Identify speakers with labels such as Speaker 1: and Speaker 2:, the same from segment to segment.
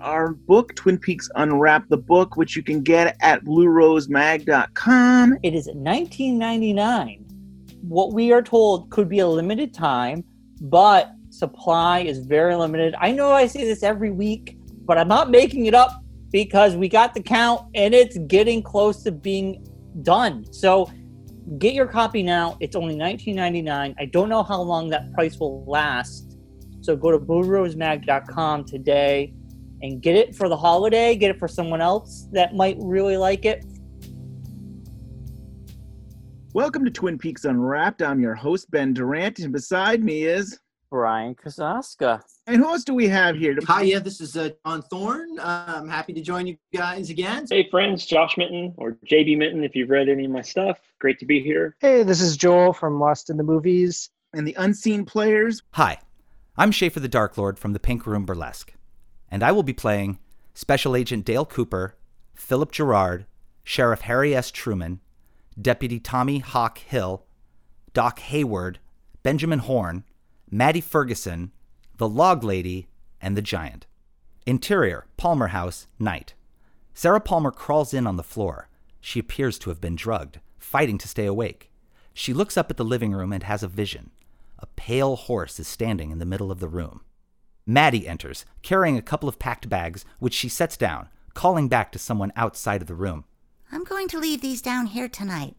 Speaker 1: our book, Twin Peaks Unwrapped the Book, which you can get at bluerosemag.com.
Speaker 2: It is 19.99. What we are told could be a limited time, but supply is very limited. I know I say this every week, but I'm not making it up because we got the count and it's getting close to being done. So get your copy now. It's only $19.99. I don't know how long that price will last. So go to bluerosemag.com today and get it for the holiday. Get it for someone else that might really like it.
Speaker 1: Welcome to Twin Peaks Unwrapped. I'm your host, Ben Durant, and beside me is
Speaker 2: Brian Kozaczka.
Speaker 1: And who else do we have here?
Speaker 3: Hi, yeah, this is uh, John Thorne. Uh, I'm happy to join you guys again.
Speaker 4: Hey, friends, Josh Minton or JB Minton, if you've read any of my stuff. Great to be here.
Speaker 5: Hey, this is Joel from Lost in the Movies.
Speaker 1: And the Unseen Players.
Speaker 6: Hi, I'm Schaefer the Dark Lord from the Pink Room Burlesque, and I will be playing Special Agent Dale Cooper, Philip Gerard, Sheriff Harry S. Truman, Deputy Tommy Hawk Hill, Doc Hayward, Benjamin Horne, Maddie Ferguson, the Log Lady, and the Giant. Interior Palmer House, night. Sarah Palmer crawls in on the floor. She appears to have been drugged, fighting to stay awake. She looks up at the living room and has a vision. A pale horse is standing in the middle of the room. Maddie enters, carrying a couple of packed bags, which she sets down, calling back to someone outside of the room.
Speaker 7: I'm going to leave these down here tonight.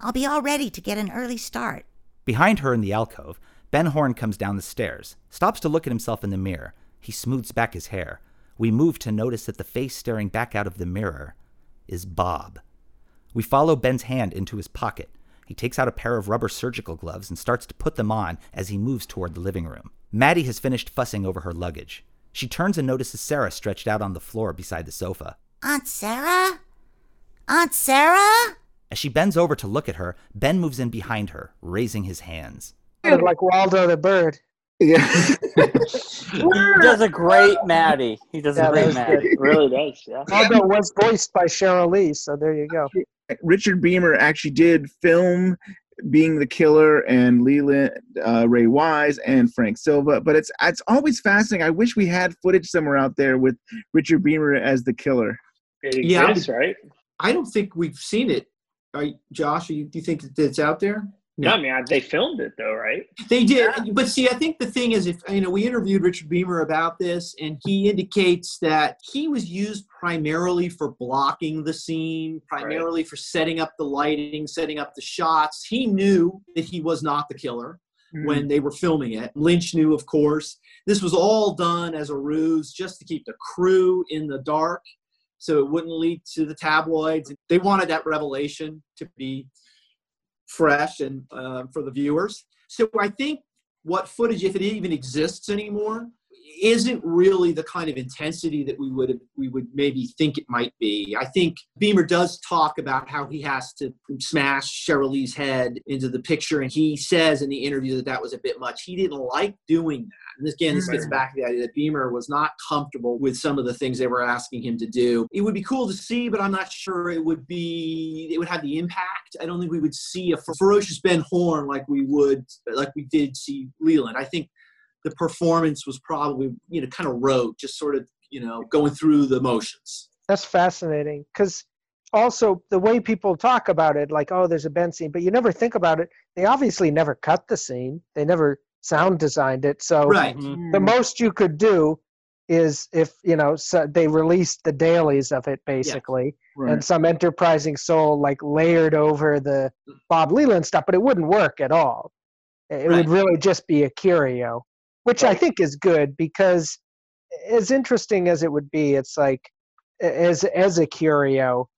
Speaker 7: I'll be all ready to get an early start.
Speaker 6: Behind her in the alcove, Ben Horne comes down the stairs, stops to look at himself in the mirror. He smooths back his hair. We move to notice that the face staring back out of the mirror is Bob. We follow Ben's hand into his pocket. He takes out a pair of rubber surgical gloves and starts to put them on as he moves toward the living room. Maddie has finished fussing over her luggage. She turns and notices Sarah stretched out on the floor beside the sofa.
Speaker 7: Aunt Sarah? Aunt Sarah?
Speaker 6: As she bends over to look at her, Ben moves in behind her, raising his hands.
Speaker 5: Like Waldo the bird.
Speaker 1: Yeah.
Speaker 2: He does a great Maddie. He does
Speaker 5: Yeah,
Speaker 2: a great Maddie.
Speaker 4: It really does, yeah.
Speaker 5: Waldo was voiced by Sheryl Lee, so there you go.
Speaker 1: Richard Beymer actually did film being the killer and Leland uh, Ray Wise and Frank Silva, but it's it's always fascinating. I wish we had footage somewhere out there with Richard Beymer as the killer.
Speaker 4: It
Speaker 3: Yeah.
Speaker 4: exists, right?
Speaker 3: I don't think we've seen it. Are you, Josh, you, do you think that it's out there?
Speaker 4: No, I mean, I- they filmed it though, right?
Speaker 3: They did, but see, I think the thing is, if you know, we interviewed Richard Beymer about this, and he indicates that he was used primarily for blocking the scene, primarily for setting up the lighting, setting up the shots. He knew that he was not the killer mm-hmm. when they were filming it. Lynch knew, of course. This was all done as a ruse just to keep the crew in the dark so it wouldn't leak to the tabloids. They wanted that revelation to be fresh and uh, for the viewers. So I think what footage, if it even exists anymore, isn't really the kind of intensity that we would we would maybe think it might be. I think Beymer does talk about how he has to smash Sheryl Lee's head into the picture, and he says in the interview that that was a bit much. He didn't like doing that. And again, this gets back to the idea that Beymer was not comfortable with some of the things they were asking him to do. It would be cool to see, but I'm not sure it would be. It would have the impact. I don't think we would see a ferocious Ben Horne like we would, like we did see Leland. I think the performance was probably you know kind of rote, just sort of you know going through the motions.
Speaker 5: That's fascinating because also the way people talk about it, like, oh, there's a Ben scene, but you never think about it. They obviously never cut the scene. They never sound designed it. So
Speaker 3: Right. Mm-hmm.
Speaker 5: the most you could do is if you know so they released the dailies of it basically
Speaker 1: Right.
Speaker 5: and some enterprising soul like layered over the bob leland stuff but it wouldn't work at all it
Speaker 3: Right.
Speaker 5: would really just be a curio which i think is good because as interesting as it would be it's like as as a curio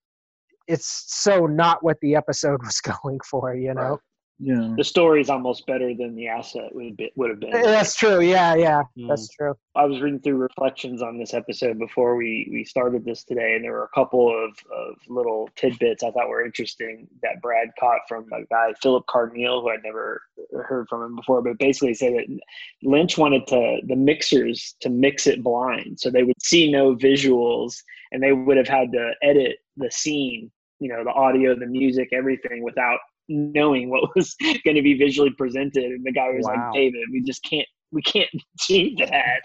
Speaker 5: it's so not what the episode was going for you know
Speaker 1: yeah.
Speaker 4: The story is almost better than the asset would be, would have been.
Speaker 5: that's true yeah yeah
Speaker 4: Mm.
Speaker 5: that's true
Speaker 4: I was reading through reflections on this episode before we, we started this today, and there were a couple of, of little tidbits I thought were interesting that Brad caught from a guy, Philip Cardneal, who I'd never heard from him before, but basically said that Lynch wanted to the mixers to mix it blind, so they would see no visuals, and they would have had to edit the scene, you know, the audio, the music, everything without knowing what was going to be visually presented and the guy was
Speaker 2: Wow.
Speaker 4: like david we just can't we can't do that.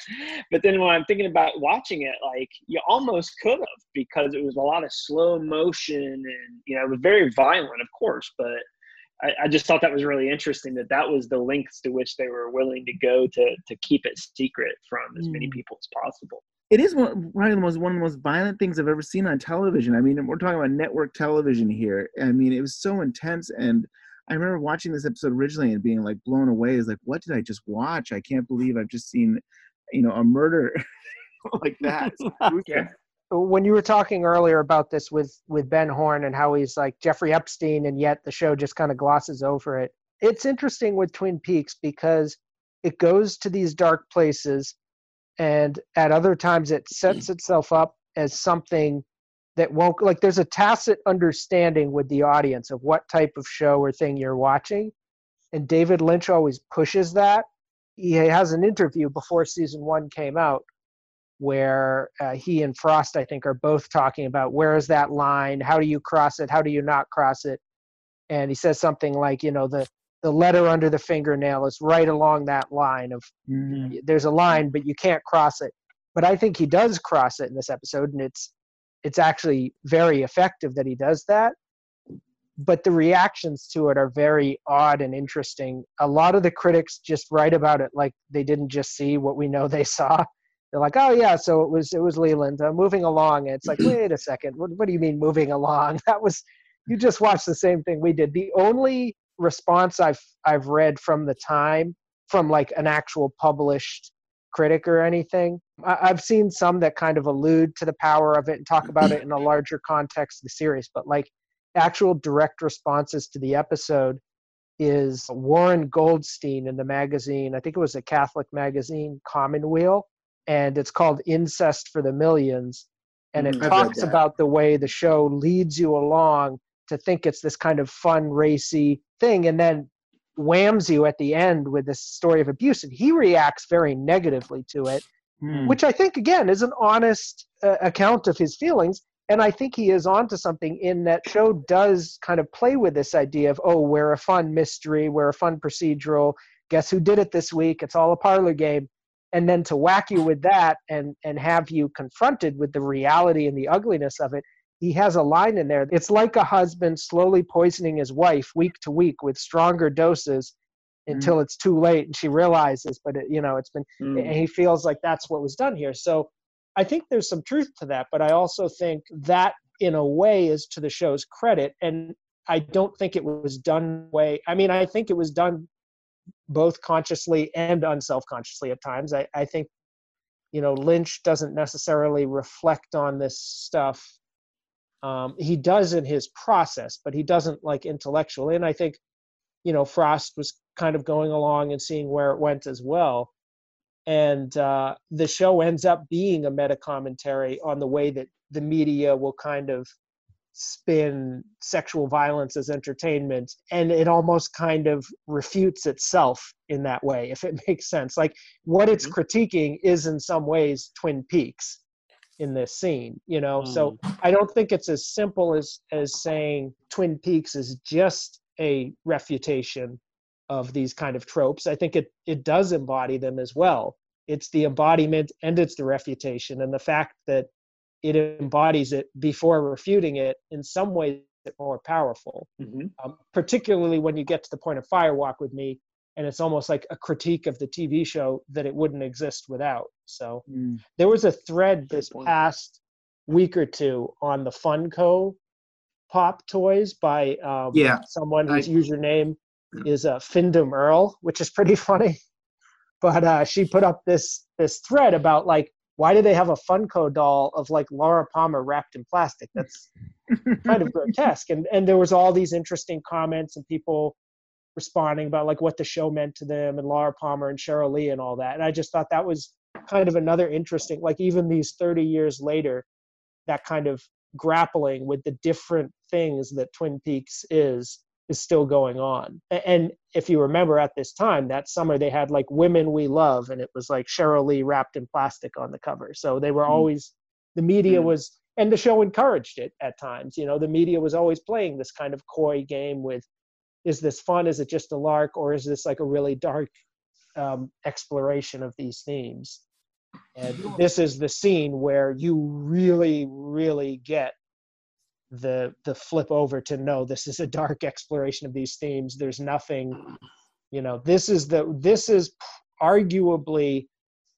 Speaker 4: But then when I'm thinking about watching it, like you almost could have because it was a lot of slow motion and you know it was very violent, of course. But I, I just thought that was really interesting that that was the lengths to which they were willing to go to to keep it secret from as many
Speaker 1: Mm.
Speaker 4: people as possible.
Speaker 1: It is one, probably the most one of the most violent things I've ever seen on television. I mean, we're talking about network television here. I mean, it was so intense, and I remember watching this episode originally and being like blown away. Is like, what did I just watch? I can't believe I've just seen, you know, a murder like that. It's
Speaker 5: when you were talking earlier about this with with Ben Horne and how he's like Jeffrey Epstein and yet the show just kind of glosses over it. It's interesting with Twin Peaks because it goes to these dark places and at other times it sets itself up as something that won't like there's a tacit understanding with the audience of what type of show or thing you're watching and David Lynch always pushes that. He has an interview before season 1 came out where uh, he and Frost, I think, are both talking about where is that line? How do you cross it? How do you not cross it? And he says something like, you know, the the letter under the fingernail is right along that line of
Speaker 1: Mhm.
Speaker 5: there's a line, but you can't cross it. But I think he does cross it in this episode, and it's it's actually very effective that he does that. But the reactions to it are very odd and interesting. A lot of the critics just write about it like they didn't just see what we know they saw. They're like, "Oh yeah, so it was it was Leland uh, moving along." And it's like, wait a second, what what do you mean moving along? That was you just watched the same thing we did. The only response I've I've read from the time from like an actual published critic or anything. I, I've seen some that kind of allude to the power of it and talk about it in a larger context of the series, but like actual direct responses to the episode is Warren Goldstein in the magazine. I think it was a Catholic magazine, Commonweal, and it's called Incest for the Millions. And it
Speaker 1: Mm,
Speaker 5: talks about the way the show leads you along to think it's this kind of fun, racy thing, and then whams you at the end with this story of abuse. And he reacts very negatively to it
Speaker 1: Hmm.
Speaker 5: which I think again is an honest uh, account of his feelings. And I think he is onto something in that show does kind of play with this idea of oh, we're a fun mystery, we're a fun procedural. Guess who did it this week? It's all a parlor game, and then to whack you with that and and have you confronted with the reality and the ugliness of it. He has a line in there. It's like a husband slowly poisoning his wife week to week with stronger doses until it's too late and she realizes. But it, you know, it's been
Speaker 1: Hmm.
Speaker 5: and he feels like that's what was done here. So I think there's some truth to that, but I also think that in a way is to the show's credit. And I don't think it was done way. I mean, I think it was done both consciously and unself consciously at times. I, I think, you know, Lynch doesn't necessarily reflect on this stuff. Um, he does in his process, but he doesn't like intellectually. And I think, you know, Frost was kind of going along and seeing where it went as well. And uh, the show ends up being a meta commentary on the way that the media will kind of spin sexual violence as entertainment. And it almost kind of refutes itself in that way if it makes sense. Like what it's critiquing is in some ways twin peaks in this scene you know so i don't think it's as simple as as saying twin peaks is just a refutation of these kind of tropes. I think it it does embody them as well. It's the embodiment and it's the refutation, and the fact that it embodies it before refuting it in some ways more powerful.
Speaker 4: Mhm.
Speaker 5: Um, particularly when you get to the point of Firewalk with me, and it's almost like a critique of the TV show that it wouldn't exist without. So
Speaker 1: Hmm.
Speaker 5: there was a thread this past week or two on the Funko pop toys by um,
Speaker 3: Yeah,
Speaker 5: someone whose
Speaker 3: I-
Speaker 5: username is uh, Findom Earl, which is pretty funny. But uh, she put up this this thread about like why do they have a Funko doll of like Laura Palmer wrapped in plastic? That's kind of grotesque. And and there was all these interesting comments and people responding about like what the show meant to them and Laura Palmer and Sheryl Lee and all that. And I just thought that was kind of another interesting like even these 30 years later that kind of grappling with the different things that Twin Peaks is is still going on. And if you remember at this time, that summer they had like Women We Love, and it was like Sheryl Lee wrapped in plastic on the cover. So they were
Speaker 1: Mm.
Speaker 5: always, the media
Speaker 4: Mm.
Speaker 5: was, and the show encouraged it at times. You know, the media was always playing this kind of coy game with, is this fun? Is it just a lark? Or is this like a really dark um, exploration of these themes. And this is the scene where you really, really get the the flip over to no, this is a dark exploration of these themes. There's nothing, you know. This is the this is arguably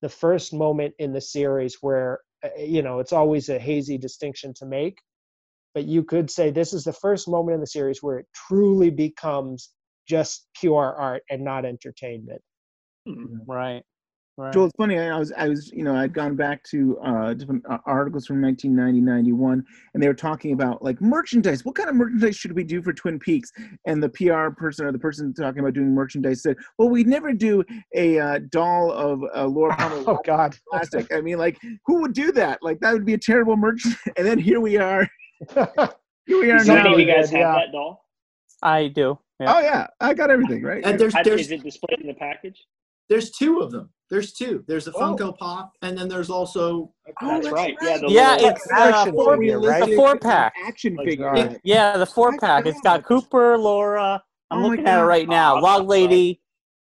Speaker 5: the first moment in the series where uh, you know it's always a hazy distinction to make but you could say this is the first moment in the series where it truly becomes just pure art and not entertainment.
Speaker 2: Right. Right.
Speaker 1: Joel, it's funny. I was, I was, you know, I'd gone back to uh, different uh, articles from 1990, 91, and they were talking about like merchandise. What kind of merchandise should we do for Twin Peaks? And the PR person or the person talking about doing merchandise said, "Well, we'd never do a uh, doll of uh, Laura Palmer
Speaker 5: Oh God.
Speaker 1: plastic. I mean, like, who would do that? Like, that would be a terrible merch." And then here we are. Here we are
Speaker 4: Does any of you guys have
Speaker 5: yeah.
Speaker 4: that doll?
Speaker 2: I do. Yeah.
Speaker 1: Oh yeah, I got everything right.
Speaker 3: And there's there's
Speaker 4: Is it displayed in the package?
Speaker 3: there's two of them. There's two. There's a
Speaker 1: Oh.
Speaker 3: Funko Pop, and then there's also
Speaker 4: That's right. Yeah, the
Speaker 2: Yeah, it's uh, four,
Speaker 5: figure,
Speaker 2: the
Speaker 5: right?
Speaker 2: four pack.
Speaker 1: action
Speaker 5: Like
Speaker 1: figure.
Speaker 5: that.
Speaker 2: Yeah, the four
Speaker 1: I
Speaker 2: pack. It's got Cooper, Laura. I'm
Speaker 1: Oh
Speaker 2: looking at it right now.
Speaker 4: Oh,
Speaker 2: Log Lady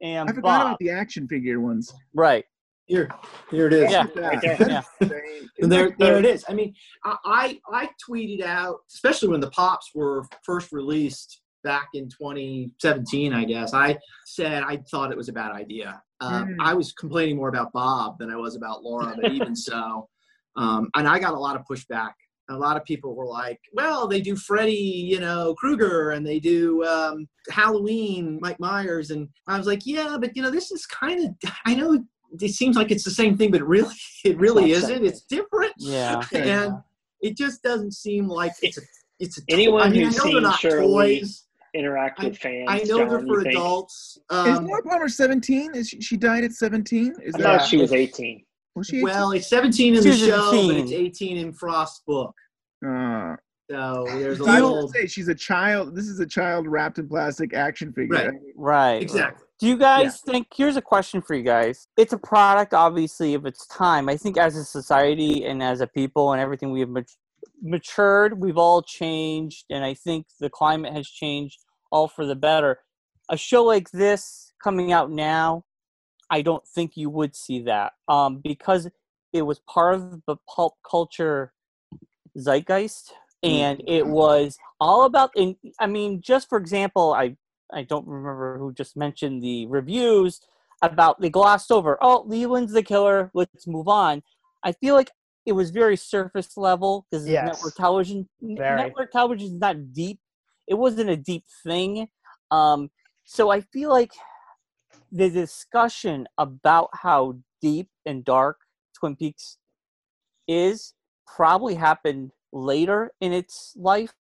Speaker 2: and
Speaker 1: I forgot
Speaker 2: Bob.
Speaker 1: about the action figure ones.
Speaker 2: Right.
Speaker 3: Here. Here it is.
Speaker 2: Yeah.
Speaker 1: Look
Speaker 4: right there.
Speaker 2: Yeah.
Speaker 3: And there, there it is. I mean, I, I I tweeted out, especially when the pops were first released back in 2017, I guess. I said I thought it was a bad idea. Uh,
Speaker 1: Mm.
Speaker 3: I was complaining more about Bob than I was about Laura, but even so, um, and I got a lot of pushback. A lot of people were like, "Well, they do Freddy, you know, Krueger, and they do um, Halloween, Mike Myers," and I was like, "Yeah, but you know, this is kind of. I know it seems like it's the same thing, but it really, it really
Speaker 4: not
Speaker 3: isn't.
Speaker 4: same
Speaker 3: It's different."
Speaker 2: Yeah.
Speaker 3: and it just doesn't seem like it's a it's a toy.
Speaker 4: Anyone
Speaker 3: I mean, I
Speaker 4: who's
Speaker 3: know they're
Speaker 4: seen
Speaker 3: not
Speaker 4: Shirley
Speaker 3: toys.
Speaker 4: Interact with fans.
Speaker 3: I know they're for
Speaker 4: you think?
Speaker 3: adults.
Speaker 1: Is
Speaker 3: Um,
Speaker 1: Laura Palmer 17? Is she, she died at 17? Is
Speaker 4: I
Speaker 1: that
Speaker 4: thought she was 18.
Speaker 1: was she?
Speaker 3: well, it's 17 in
Speaker 2: She
Speaker 3: the
Speaker 2: was a
Speaker 3: show, but it's 18 in Frost's book.
Speaker 1: Uh,
Speaker 3: So there's a
Speaker 1: I
Speaker 3: little
Speaker 1: say she's a child. This is a child wrapped in plastic action figure.
Speaker 3: Right.
Speaker 2: Right.
Speaker 3: exactly.
Speaker 2: Do you guys think? Here's a question for you guys. It's a product, obviously, of its time. I think as a society and as a people and everything, we have mat- matured. We've all changed, and I think the climate has changed all for the better. A show like this coming out now, I don't think you would see that um, because it was part of the pulp culture zeitgeist, and it was all about. And I mean, just for example, I I don't remember who just mentioned the reviews about they glossed over. Oh, Leland's the killer. Let's move on. I feel like it was very surface level because
Speaker 5: Yes.
Speaker 2: network television.
Speaker 5: Very.
Speaker 2: Network television is not deep. It wasn't a deep thing. Um, so I feel like the discussion about how deep and dark Twin Peaks is probably happened later in its life.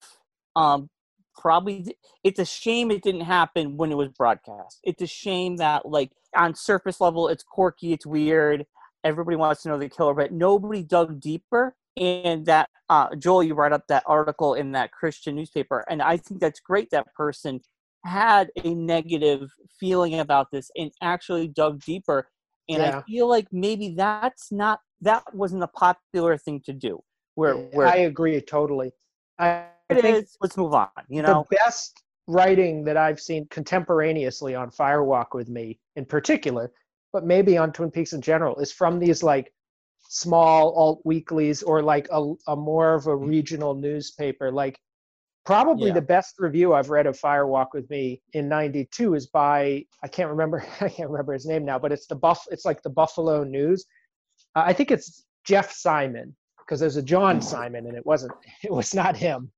Speaker 2: Um, probably it's a shame it didn't happen when it was broadcast. It's a shame that like on surface level it's quirky, it's weird. Everybody wants to know the killer, but nobody dug deeper. And that uh, Joel, you brought up that article in that Christian newspaper, and I think that's great. That person had a negative feeling about this and actually dug deeper. And I feel like maybe that's not that wasn't a popular thing to do. Where where
Speaker 5: I agree totally. I, I think
Speaker 2: is, let's move on. You know,
Speaker 5: the best writing that I've seen contemporaneously on Firewalk with Me in particular, but maybe on Twin Peaks in general, is from these like small alt weeklies or like a, a more of a regional newspaper. Like probably
Speaker 2: Yeah.
Speaker 5: the best review I've read of Firewalk with Me in '92 is by I can't remember I can't remember his name now, but it's the buff it's like the Buffalo News. Uh, I think it's Jeff Simon because there's a John Simon and it wasn't it was not him.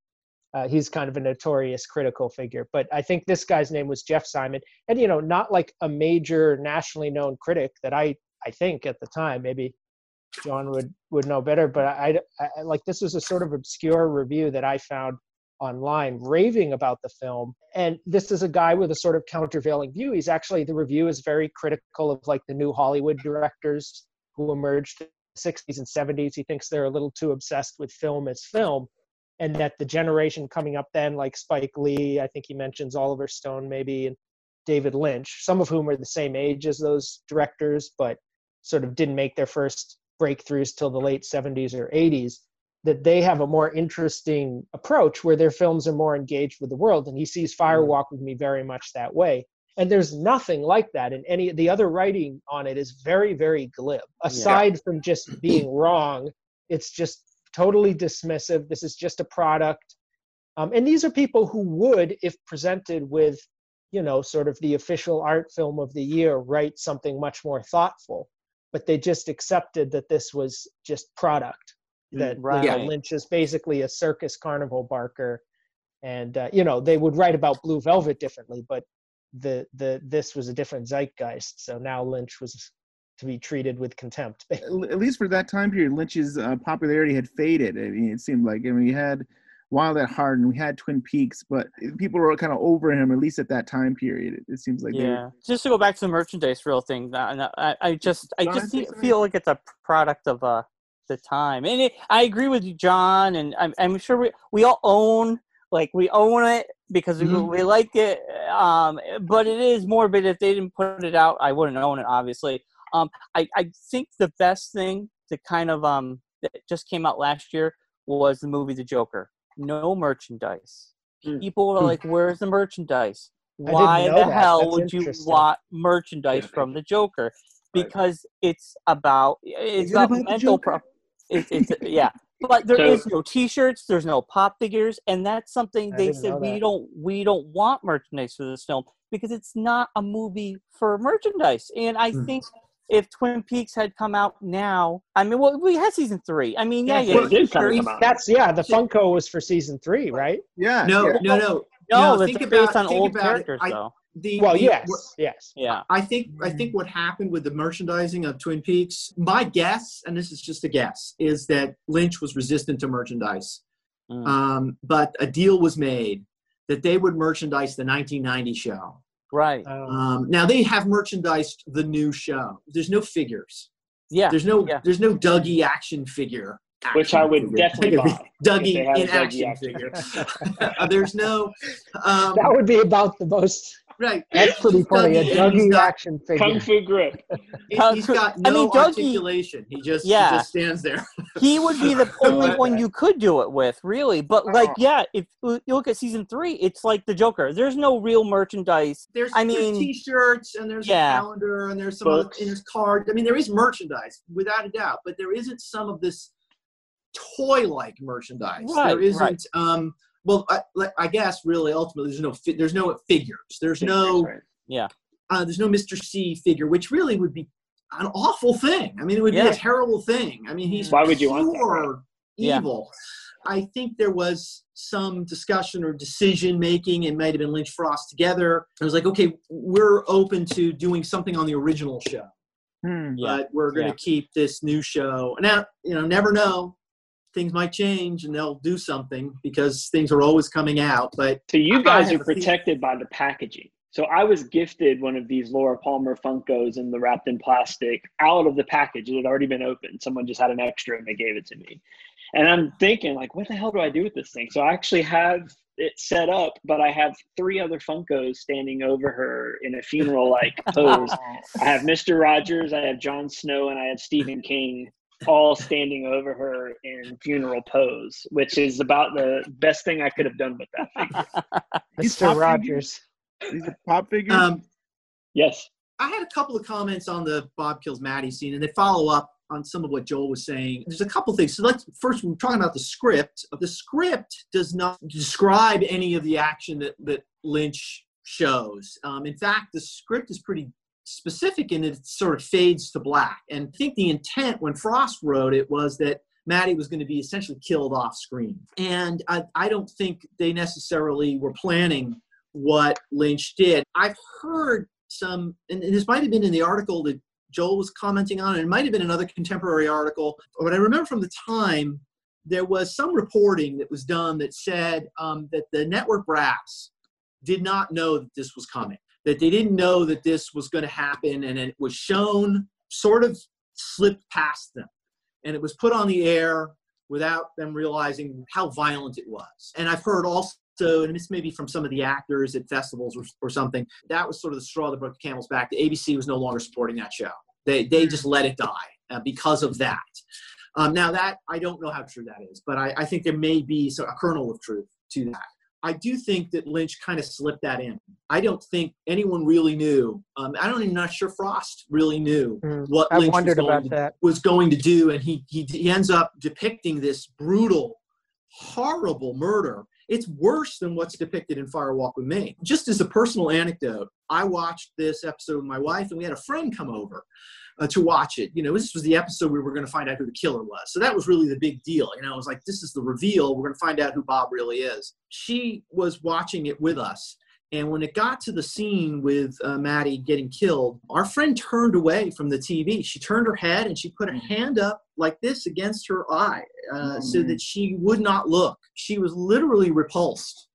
Speaker 5: Uh, he's kind of a notorious critical figure, but I think this guy's name was Jeff Simon, and you know, not like a major nationally known critic that I I think at the time maybe John would would know better, but I, I, I like this was a sort of obscure review that I found online raving about the film, and this is a guy with a sort of countervailing view. He's actually the review is very critical of like the new Hollywood directors who emerged the 60s and 70s. He thinks they're a little too obsessed with film as film and that the generation coming up then, like Spike Lee, I think he mentions Oliver Stone, maybe, and David Lynch, some of whom are the same age as those directors, but sort of didn't make their first breakthroughs till the late 70s or 80s, that they have a more interesting approach where their films are more engaged with the world. And he sees hmm. Firewalk with Me very much that way. and there's nothing like that in any the other writing on it is very very glib aside from just being wrong it's just totally dismissive. This is just a product. Um, and these are people who would if presented with you know sort of the official art film of the year write something much more thoughtful. But they just accepted that this was just product that
Speaker 2: Right.
Speaker 5: you know, lynch is basically a circus carnival barker. And uh, you know they would write about blue velvet differently but the the this was a different zeitgeist. So now lynch was to be treated with contempt
Speaker 1: At at least for that time period, Lynch's uh, popularity had faded. I mean, it seemed like I mean, we had Wild at Heart and we had Twin Peaks, but people were kind of over him at least at that time period. It, it seems like they were-
Speaker 2: yeah. Just to go back to the merchandise real thing, that- that- I, I just I just
Speaker 1: ahead, say
Speaker 2: fe-
Speaker 1: something.
Speaker 2: feel like it's a product of uh the time, and it, I agree with you, John, and I'm I'm sure we we all own like we own it because we,
Speaker 3: Mhm.
Speaker 2: we like it, um, but it is morbid. If they didn't put it out, I wouldn't own it, obviously. Um, I I think the best thing to kind of um that just came out last year was the movie The Joker. No merchandise.
Speaker 4: Mm.
Speaker 2: People are
Speaker 3: Hmm.
Speaker 2: like, "Where's the merchandise?" Why
Speaker 5: know
Speaker 2: the
Speaker 5: that.
Speaker 2: hell
Speaker 5: That's
Speaker 2: would you want merchandise from the Joker?
Speaker 4: Right.
Speaker 2: Because it's about it's about,
Speaker 1: about
Speaker 2: mental
Speaker 1: Joker?
Speaker 2: pro- it, it's yeah. But there
Speaker 4: So-
Speaker 2: is no T-shirts. There's no pop figures, and that's something they said we
Speaker 5: that.
Speaker 2: don't we don't want merchandise for this film because it's not a movie for merchandise. And I
Speaker 3: Hmm.
Speaker 2: think if Twin Peaks had come out now, I mean, well, we had season three. I mean, yeah,
Speaker 5: Yeah,
Speaker 2: yeah,
Speaker 4: it did come out.
Speaker 5: that's yeah the funko was for season three right
Speaker 1: yeah,
Speaker 3: No,
Speaker 1: yeah.
Speaker 3: no, no.
Speaker 2: No,
Speaker 3: No,
Speaker 2: that's
Speaker 3: think
Speaker 2: based
Speaker 3: about-
Speaker 2: on
Speaker 3: think
Speaker 2: old
Speaker 3: about it.
Speaker 2: characters,
Speaker 3: I-
Speaker 2: though.
Speaker 3: The,
Speaker 5: well
Speaker 3: the-
Speaker 5: yes
Speaker 3: what-
Speaker 5: yes
Speaker 2: Yeah.
Speaker 3: I think I think what happened with the merchandising of Twin Peaks, my guess, and this is just a guess, is that Lynch was resistant to merchandise.
Speaker 2: Mm.
Speaker 3: Um, but a deal was made that they would merchandise the 1990 show.
Speaker 2: Right.
Speaker 5: Um,
Speaker 3: Um, now they have merchandised the new show. There's no figures.
Speaker 2: Yeah.
Speaker 3: There's no
Speaker 2: yeah.
Speaker 3: there's no Dougie action figure.
Speaker 4: which I would
Speaker 3: figure.
Speaker 4: definitely buy.
Speaker 3: Dougie
Speaker 4: if they had a
Speaker 3: in
Speaker 4: Dougie
Speaker 3: action
Speaker 4: action
Speaker 3: figure. there's no um,
Speaker 5: that would be about the most
Speaker 3: right.
Speaker 5: that's pretty funny a
Speaker 3: Dougie, and he's
Speaker 5: Dougie
Speaker 3: got-
Speaker 5: action
Speaker 4: Kung
Speaker 5: figure
Speaker 4: Fu Grip.
Speaker 3: He's got
Speaker 2: I
Speaker 3: no
Speaker 2: mean, Dougie-
Speaker 3: articulation. He just
Speaker 2: Yeah.
Speaker 3: he just stands there.
Speaker 2: he would be the only one you could do it with, really. But like, yeah, if you look at season three, it's like the Joker. There's no real merchandise.
Speaker 3: There's,
Speaker 2: I
Speaker 3: there's
Speaker 2: mean-
Speaker 3: t-shirts and there's
Speaker 2: Yeah.
Speaker 3: a calendar and there's some other,
Speaker 4: Books.
Speaker 3: and there's cards. I mean, there is merchandise without a doubt, but there isn't some of this toy-like merchandise.
Speaker 2: Right,
Speaker 3: there isn't.
Speaker 2: right.
Speaker 3: Um, well, I, I guess really ultimately there's no fi- there's no figures. There's no
Speaker 4: Right.
Speaker 3: uh, there's no Mr. C figure, which really would be an awful thing. I mean, it would be a terrible thing. I mean, he's
Speaker 4: Why would you want that, right?
Speaker 2: Yeah.
Speaker 3: evil. I think there was some discussion or decision making. It might have been Lynch Frost together. I was like, okay, we're open to doing something on the original show,
Speaker 1: Hmm.
Speaker 2: Yeah.
Speaker 3: but we're going to
Speaker 2: Yeah.
Speaker 3: keep this new show. Now, you know, never know. Things might change and they'll do something because things are always coming out. But
Speaker 4: So you
Speaker 3: I- I
Speaker 4: guys are protected by the packaging. So I was gifted one of these Laura Palmer Funkos in the wrapped in plastic out of the package. It had already been opened. Someone just had an extra and they gave it to me. And I'm thinking, like, what the hell do I do with this thing? So I actually have it set up, but I have three other Funkos standing over her in a funeral like pose. I have Mr. Rogers, I have Jon Snow, and I have Stephen King all standing over her in funeral pose, which is about the best thing I could have done with that figure.
Speaker 5: Mr rogers
Speaker 1: These are pop figures.
Speaker 3: um,
Speaker 4: Yes.
Speaker 3: I had a couple of comments on the Bob Kills Maddie scene, and they follow up on some of what Joel was saying. There's a couple things. So let's first we're talking about the script. The script does not describe any of the action that that Lynch shows. Um, in fact, the script is pretty specific that it sort of fades to black. And I think the intent when Frost wrote it was that Maddie was going to be essentially killed off screen. And I, I don't think they necessarily were planning what Lynch did. I've heard some, and this might have been in the article that Joel was commenting on, and it might have been another contemporary article. But I remember from the time there was some reporting that was done that said um, that the network brass did not know that this was coming, that they didn't know that this was going to happen, and it was shown, sort of slipped past them, and it was put on the air without them realizing how violent it was. And I've heard also and this may be from some of the actors at festivals or, or something, that was sort of the straw that broke the camel's back. The ABC was no longer supporting that show. They, they just let it die uh, because of that. Um, now, that I don't know how true that is, but I, I think there may be so, a kernel of truth to that. I do think that Lynch kind of slipped that in. I don't think anyone really knew. Um, I don't even not sure Frost really knew
Speaker 5: Mm,
Speaker 3: what
Speaker 5: I
Speaker 3: Lynch was going, to, was going to do, and he, he he ends up depicting this brutal, horrible murder. It's worse than what's depicted in Fire Walk with Me. Just as a personal anecdote, I watched this episode with my wife, and we had a friend come over uh, to watch it. You know, this was the episode where we were going to find out who the killer was. So that was really the big deal. You know, it was like, this is the reveal. We're going to find out who Bob really is. She was watching it with us. And when it got to the scene with uh, Maddie getting killed, our friend turned away from the TV. She turned her head and she put a hand up like this against her eye uh,
Speaker 1: Oh,
Speaker 3: so that she would not look. She was literally repulsed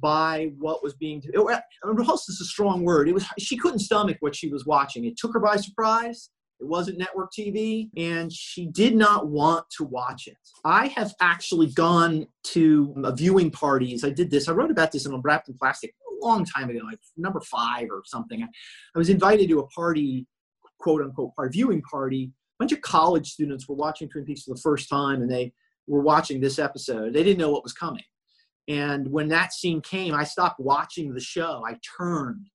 Speaker 3: by what was being uh, repulsed is a strong word. It was she couldn't stomach what she was watching. It took her by surprise. It wasn't network TV, and she did not want to watch it. I have actually gone to uh, viewing parties. I did this. I wrote about this in Wrapped in Plastic a long time ago, like number five or something. I was invited to a party, quote unquote, our viewing party. A bunch of college students were watching Twin Peaks for the first time, and they were watching this episode. They didn't know what was coming. And when that scene came, I stopped watching the show. I turned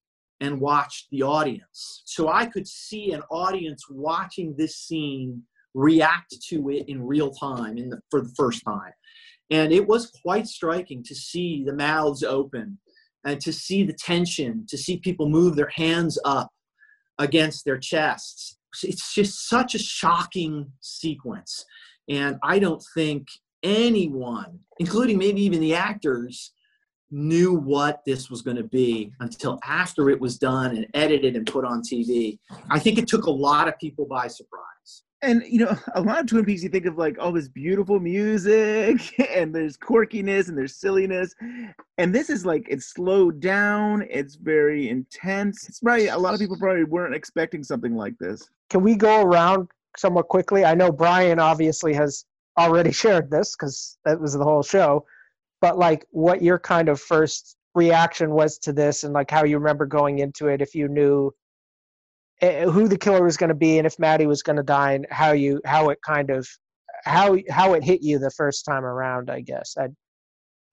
Speaker 3: and watched the audience. So I could see an audience watching this scene react to it in real time in the, for the first time. And it was quite striking to see the mouths open and to see the tension, to see people move their hands up against their chests. It's just such a shocking sequence. And I don't think anyone, including maybe even the actors, knew what this was going to be until after it was done and edited and put on TV. I think it took a lot of people by surprise.
Speaker 1: And you know, a lot of Twin Peaks, you think of like all this beautiful music, and there's quirkiness and there's silliness, and this is like it's slowed down. It's very intense. It's probably a lot of people probably weren't expecting something like this.
Speaker 5: Can we go around somewhat quickly? I know Brian obviously has already shared this because that was the whole show, but like what your kind of first reaction was to this and like how you remember going into it if you knew eh, who the killer was going to be and if Maddie was going to die and how you how it kind of how how it hit you the first time around, I guess. I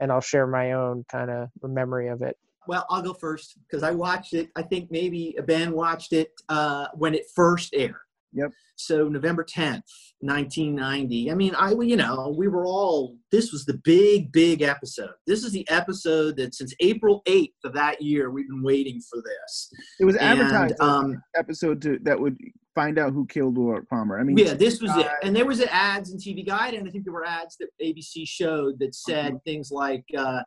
Speaker 5: and I'll share my own kind of memory of it.
Speaker 3: Well, I'll go first because I watched it. I think maybe Ben watched it uh, when it first aired.
Speaker 1: Yep.
Speaker 3: So November 10th, 1990. I mean, I you know, we were all this was the big big episode. This is the episode that since April 8th of that year we've been waiting for this.
Speaker 1: It was advertised as
Speaker 3: um,
Speaker 1: episode to that would find out who killed Laura Palmer. I mean,
Speaker 3: yeah, this was it.
Speaker 1: uh,
Speaker 3: And there was ads in TV Guide, and I think there were ads that ABC showed that said things like, uh,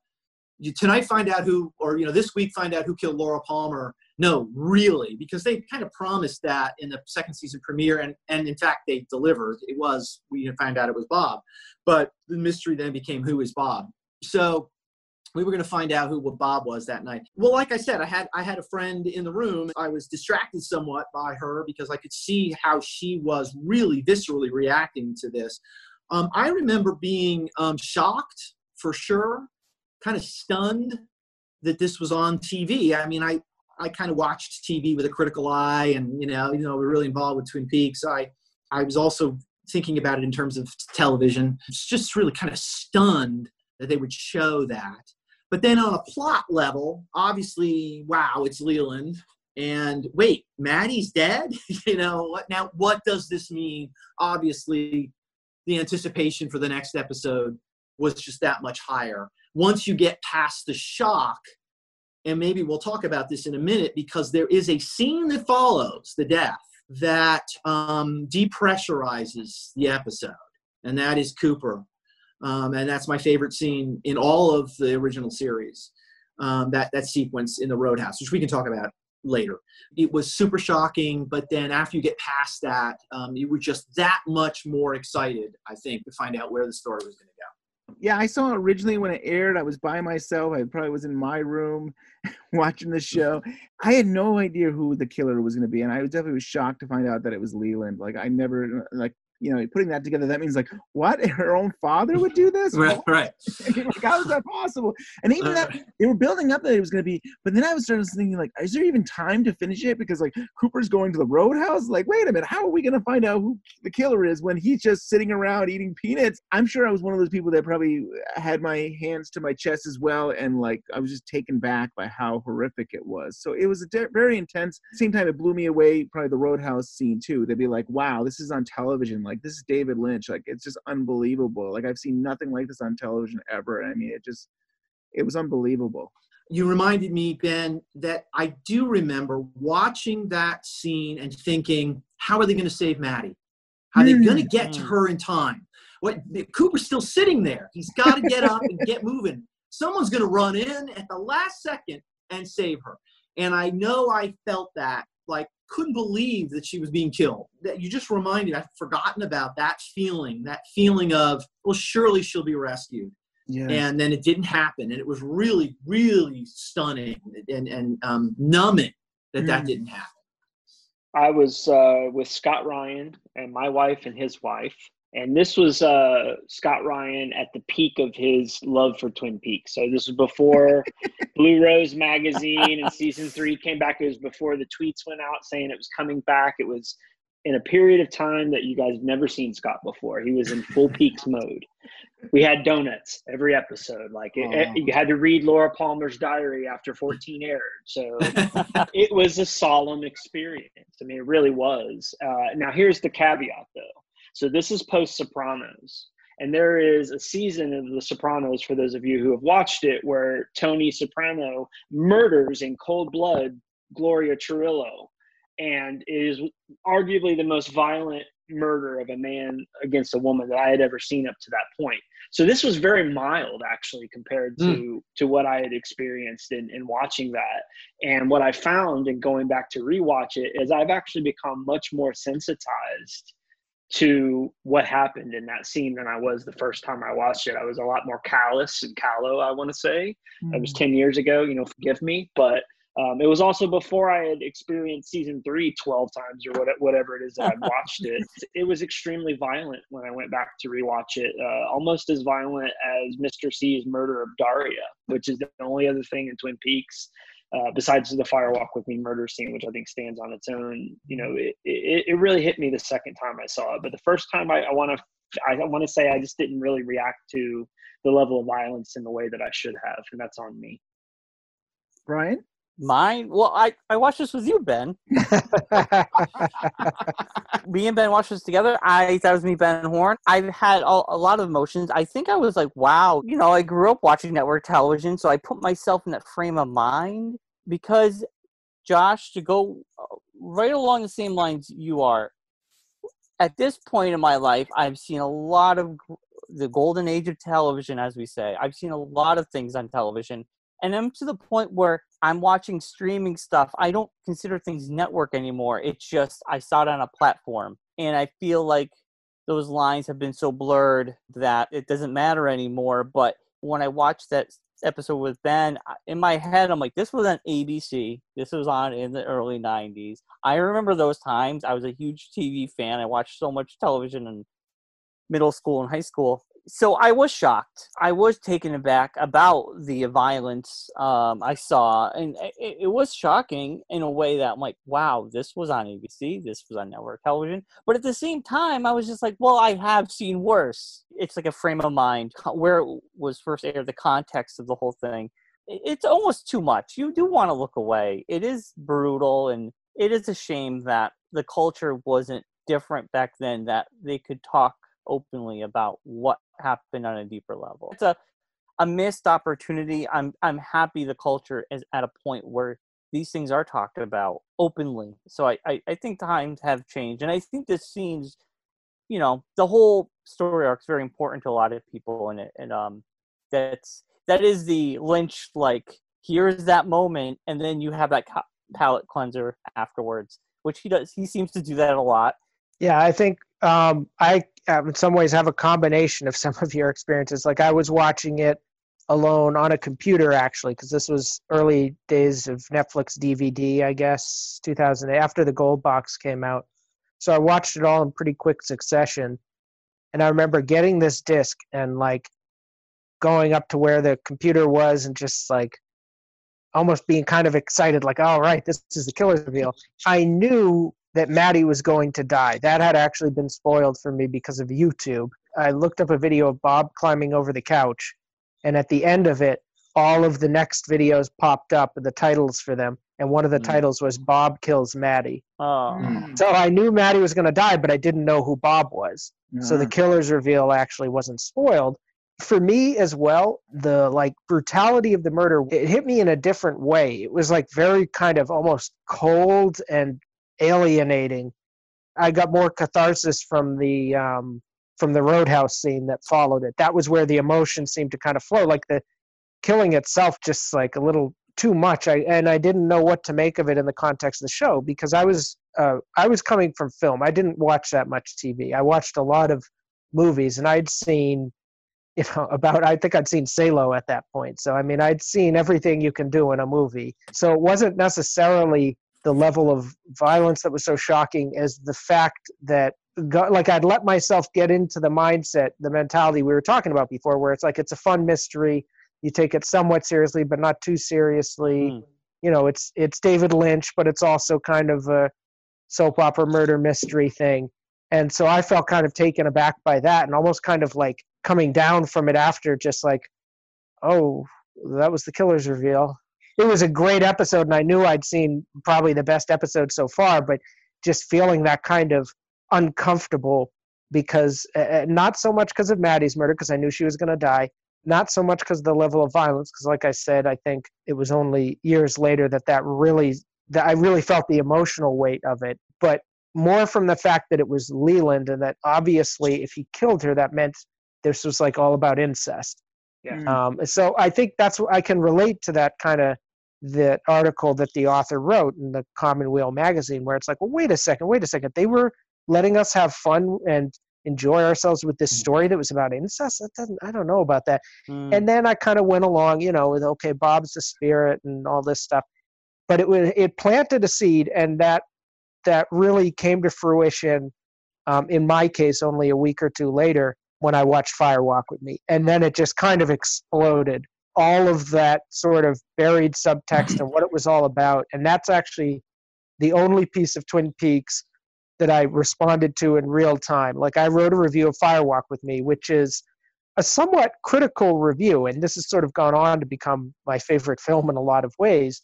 Speaker 3: "You tonight find out who, or you know, this week find out who killed Laura Palmer." No, really, because they kind of promised that in the second season premiere, and and in fact they delivered. It was we found out it was Bob, but the mystery then became who is Bob. So we were going to find out who Bob was that night. Well, like I said, I had I had a friend in the room. I was distracted somewhat by her because I could see how she was really viscerally reacting to this. Um, I remember being um, shocked for sure, kind of stunned that this was on TV. I mean, I I kind of watched TV with a critical eye, and you know, you know, we're really involved with Twin Peaks. I I was also thinking about it in terms of television. It's just really kind of stunned that they would show that. But then on a plot level, obviously, wow, it's Leland. And wait, Maddie's dead? you know, what now what does this mean? Obviously, the anticipation for the next episode was just that much higher. Once you get past the shock, and maybe we'll talk about this in a minute because there is a scene that follows the death that um, depressurizes the episode, and that is Cooper. Um, and that's my favorite scene in all of the original series. Um, that that sequence in the Roadhouse, which we can talk about later. It was super shocking, but then after you get past that, um, you were just that much more excited, I think, to find out where the story was going to go.
Speaker 1: Yeah, I saw it originally when it aired. I was by myself. I probably was in my room watching the mm-hmm. show. I had no idea who the killer was going to be, and I was definitely was shocked to find out that it was Leland. Like I never like you know putting that together that means like what? Her own father would do this?
Speaker 3: Right, right.
Speaker 1: like, how is that possible? And even uh. that they were building up that it was going to be but then i was starting to thinking like is there even time to finish it? Because like cooper's going to the roadhouse? Like wait a minute how are we going to find out who the killer is when he's just sitting around eating peanuts? I'm sure i was one of those people that probably had my hands to my chest as well and like i was just taken back by how horrific it was. So it was a de- very intense. Same time it blew me away probably the roadhouse scene too. They'd be like wow this is on television like this is david lynch like it's just unbelievable like i've seen nothing like this on television ever i mean it just it was unbelievable
Speaker 3: you reminded me, Ben, that I do remember watching that scene and thinking, how are they going to save Maddie? How are they going to mm-hmm. get to her in time? What Cooper's still sitting there. He's got to get up and get moving. Someone's going to run in at the last second and save her. And I know I felt that, like, couldn't believe that she was being killed. That you just reminded, I've forgotten about that feeling, that feeling of, well, surely she'll be rescued
Speaker 1: yeah
Speaker 3: and then it didn't happen and it was really really stunning and and um, numbing that that
Speaker 1: Mm.
Speaker 3: didn't happen
Speaker 4: I was uh, with Scott Ryan and my wife and his wife. And this was uh, Scott Ryan at the peak of his love for Twin Peaks. So this was before Blue Rose magazine and season three came back. It was before the tweets went out saying it was coming back. It was in a period of time that you guys have never seen Scott before. He was in full peaks mode. We had donuts every episode. Like it,
Speaker 1: Aw.
Speaker 4: you had to read Laura Palmer's diary after 14 aired. So it was a solemn experience. I mean, it really was. Uh, now, here's the caveat, though. So this is post Sopranos, and there is a season of The Sopranos for those of you who have watched it, where Tony Soprano murders in cold blood Gloria Trillo, and is arguably the most violent murder of a man against a woman that I had ever seen up to that point. So this was very mild, actually, compared to hmm. to what I had experienced in, in watching that. And what I found in going back to rewatch it is I've actually become much more sensitized to what happened in that scene than I was the first time I watched it. I was a lot more callous and callow, I want to say. That was 10 years ago, you know, forgive me. But um, it was also before I had experienced season three 12 times or what, whatever it is that I'd watched it. It was extremely violent when I went back to rewatch it, uh, almost as violent as Mr. C's murder of Daria, which is the only other thing in Twin Peaks. Uh, besides the firewalk with me murder scene, which I think stands on its own, you know, it, it, it really hit me the second time I saw it. But the first time I want to, I want to say I just didn't really react to the level of violence in the way that I should have, and that's on me.
Speaker 1: brian
Speaker 2: Mine? Well, I, I watched this with you, Ben. me and Ben watched this together. I that was me, Ben Horne. I've had a, a lot of emotions. I think I was like, wow, you know, I grew up watching network television, so I put myself in that frame of mind because, Josh, to go uh, right along the same lines you are. At this point in my life, I've seen a lot of the golden age of television, as we say. I've seen a lot of things on television, and I'm to the point where I'm watching streaming stuff. I don't consider things network anymore. It's just I saw it on a platform, and I feel like those lines have been so blurred that it doesn't matter anymore. But when I watch that episode with Ben, in my head, I'm like, this was on ABC. This was on in the early 90s. I remember those times. I was a huge TV fan. I watched so much television in middle school and high school so I was shocked. I was taken aback about the violence um, I saw, and it, it was shocking in a way that I'm like, "Wow, this was on ABC. This was on network television." But at the same time, I was just like, "Well, I have seen worse." It's like a frame of mind where it was first aired, the context of the whole thing. It's almost too much. You do want to look away. It is brutal, and it is a shame that the culture wasn't different back then. That they could talk openly about what happened on a deeper level. It's a a missed opportunity. I'm I'm happy the culture is at a point where these things are talked about openly. So I, I, I think times have changed. And I think this scene's you know, the whole story arc is very important to a lot of people and it and um that's that is the Lynch like here's that moment and then you have that palate cleanser afterwards, which he does he seems to do that a lot.
Speaker 5: Yeah, I think um, I, uh, in some ways, have a combination of some of your experiences. Like I was watching it alone on a computer, actually, because this was early days of Netflix DVD, I guess, 2008, after the Gold Box came out. So I watched it all in pretty quick succession. And I remember getting this disc and like going up to where the computer was and just like almost being kind of excited, like, all right, this is the killer's reveal. I knew that Maddie was going to die. That had actually been spoiled for me because of YouTube. I looked up a video of Bob climbing over the couch, and at the end of it, all of the next videos popped up, the titles for them, and one of the
Speaker 1: Mm.
Speaker 5: titles was Bob kills Maddie.
Speaker 2: Oh.
Speaker 1: Mm.
Speaker 5: So I knew Maddie was going to die, but I didn't know who Bob was. So the
Speaker 1: Uh,
Speaker 5: killer's reveal actually wasn't spoiled. For me as well, the like brutality of the murder it hit me in a different way. It was like very kind of almost cold and alienating. I got more catharsis from the um, from the roadhouse scene that followed it. That was where the emotion seemed to kind of flow. Like the killing itself, just like a little too much. I and I didn't know what to make of it in the context of the show because I was uh, I was coming from film. I didn't watch that much TV. I watched a lot of movies, and I'd seen, you know, about I think I'd seen Salo at that point. So I mean, I'd seen everything you can do in a movie. So it wasn't necessarily the level of violence that was so shocking as the fact that like I'd let myself get into the mindset, the mentality we were talking about before, where it's like it's a fun mystery. You take it somewhat seriously, but not too seriously.
Speaker 2: Mm.
Speaker 5: You know, it's it's David Lynch, but it's also kind of a soap opera murder mystery thing. And so I felt kind of taken aback by that and almost kind of like coming down from it after, just like, oh, that was the killer's reveal. It was a great episode, and I knew I'd seen probably the best episode so far, but just feeling that kind of uncomfortable because uh, not so much because of Maddy's murder, because I knew she was going to die, not so much because of the level of violence, because like I said, I think it was only years later that that really that I really felt the emotional weight of it, but more from the fact that it was Leland and that obviously if he killed her, that meant this was like all about incest.
Speaker 4: Yeah.
Speaker 1: Mm.
Speaker 5: Um, so I think that's what I can relate to that kind of that article that the author wrote in the Commonweal magazine, where it's like, well, wait a second, wait a second, they were letting us have fun and enjoy ourselves with this story that was about incest. That doesn't, I don't know about that.
Speaker 2: Mm.
Speaker 5: And then I kind of went along, you know, with okay, Bob's the spirit and all this stuff. But it was it planted a seed, and that that really came to fruition. Um, in my case, only a week or two later, when I watched Fire Walk with Me, and then it just kind of exploded. All of that sort of buried subtext and what it was all about, and that's actually the only piece of Twin Peaks that I responded to in real time. Like I wrote a review of Fire Walk with Me, which is a somewhat critical review, and this has sort of gone on to become my favorite film in a lot of ways.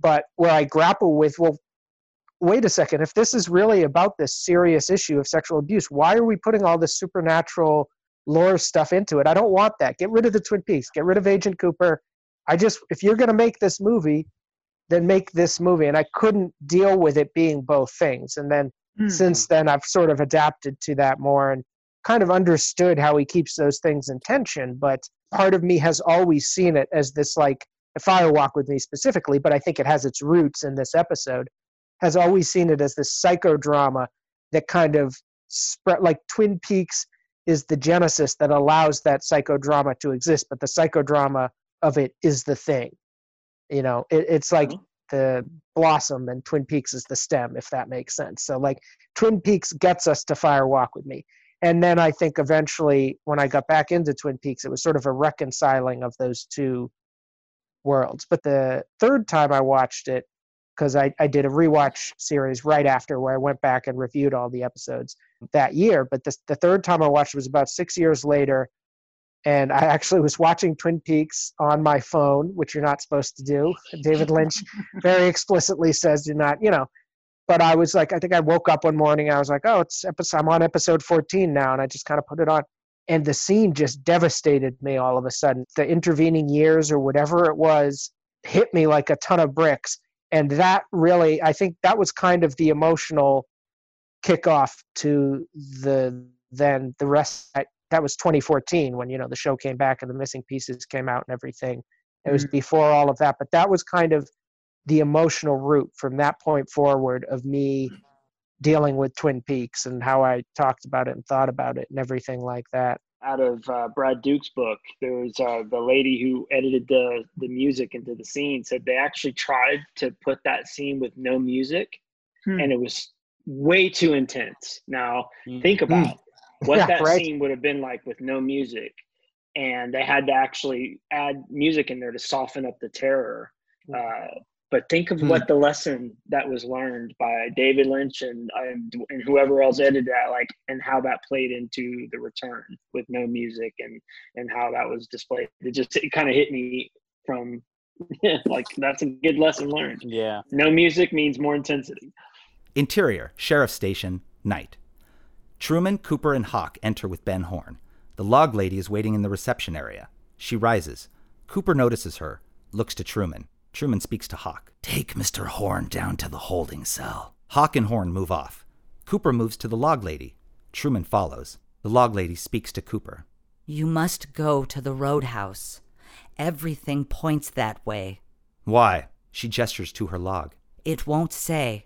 Speaker 5: But where I grapple with, well, wait a second, if this is really about this serious issue of sexual abuse, why are we putting all this supernatural lore stuff into it? I don't want that. Get rid of the Twin Peaks, get rid of Agent Cooper. I just, if you're going to make this movie, then make this movie. And I couldn't deal with it being both things. And then
Speaker 1: Mm.
Speaker 5: since then i've sort of adapted to that more and kind of understood how he keeps those things in tension but part of me has always seen it as this like fire walk with me specifically but i think it has its roots in this episode has always seen it as this psychodrama that kind of spread like twin peaks is the genesis that allows that psychodrama to exist but the psychodrama of it is the thing you know it, it's like the blossom and Twin Peaks is the stem, if that makes sense. So like Twin Peaks gets us to Fire Walk with Me. And then I think eventually when I got back into Twin Peaks, it was sort of a reconciling of those two worlds. But the third time I watched it, because I, I did a rewatch series right after where I went back and reviewed all the episodes that year. But this, the third time I watched it was about six years later. And I actually was watching Twin Peaks on my phone, which you're not supposed to do. David Lynch very explicitly says do not, you know. But I was like, I think I woke up one morning. I was like, oh, it's episode. I'm on episode 14 now, and I just kind of put it on. And the scene just devastated me all of a sudden. The intervening years or whatever it was hit me like a ton of bricks. And that really, I think that was kind of the emotional kickoff to the then the rest. I, that was 2014 when you know the show came back and the missing pieces came out and everything. It was
Speaker 1: Mhm.
Speaker 5: before all of that, but that was kind of the emotional route from that point forward of me dealing with Twin Peaks and how I talked about it and thought about it and everything like that.
Speaker 4: out of uh, Brad Dukes' book. There was uh, the lady who edited the the music into the scene said they actually tried to put that scene with no music,
Speaker 1: Hmm.
Speaker 4: and it was way too intense. Now
Speaker 2: Mm.
Speaker 4: think about what
Speaker 5: Yeah,
Speaker 4: that
Speaker 5: right.
Speaker 4: scene would have been like with no music, and they had to actually add music in there to soften up the terror. Uh, but think of
Speaker 3: Hmm.
Speaker 4: what the lesson that was learned by David Lynch and, and and whoever else edited that, like, and how that played into the return with no music and and how that was displayed. It just it kind of hit me from like that's a good lesson learned.
Speaker 2: Yeah.
Speaker 4: No music means more intensity.
Speaker 6: Interior, Sheriff Station, night. Truman, Cooper, and Hawk enter with Ben Horne. The log lady is waiting in the reception area. She rises. Cooper notices her, looks to Truman. Truman speaks to Hawk. Take Mr. Horne down to the holding cell. Hawk and Horne move off. Cooper moves to the log lady. Truman follows. The log lady speaks to Cooper.
Speaker 8: You must go to the roadhouse. Everything points that way.
Speaker 6: Why? She gestures to her log.
Speaker 8: It won't say,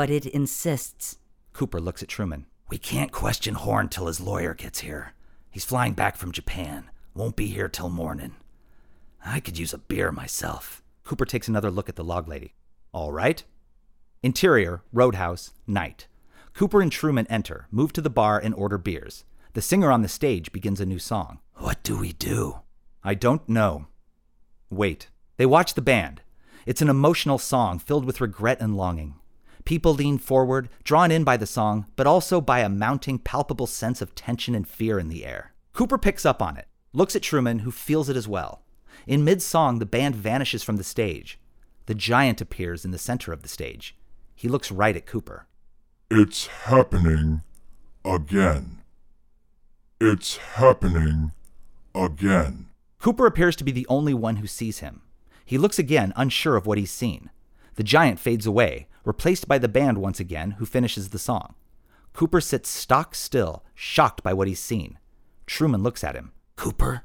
Speaker 8: but it insists.
Speaker 6: Cooper looks at Truman. We can't question Horne till his lawyer gets here. He's flying back from Japan. Won't be here till morning. I could use a beer myself. Cooper takes another look at the log lady. All right. Interior, Roadhouse, night. Cooper and Truman enter, move to the bar, and order beers. The singer on the stage begins a new song. What do we do? I don't know. Wait. They watch the band. It's an emotional song filled with regret and longing. People lean forward, drawn in by the song, but also by a mounting, palpable sense of tension and fear in the air. Cooper picks up on it, looks at Truman, who feels it as well. In mid song, the band vanishes from the stage. The giant appears in the center of the stage. He looks right at Cooper.
Speaker 9: It's happening again. It's happening again.
Speaker 6: Cooper appears to be the only one who sees him. He looks again, unsure of what he's seen. The giant fades away, replaced by the band once again, who finishes the song. Cooper sits stock still, shocked by what he's seen. Truman looks at him. Cooper?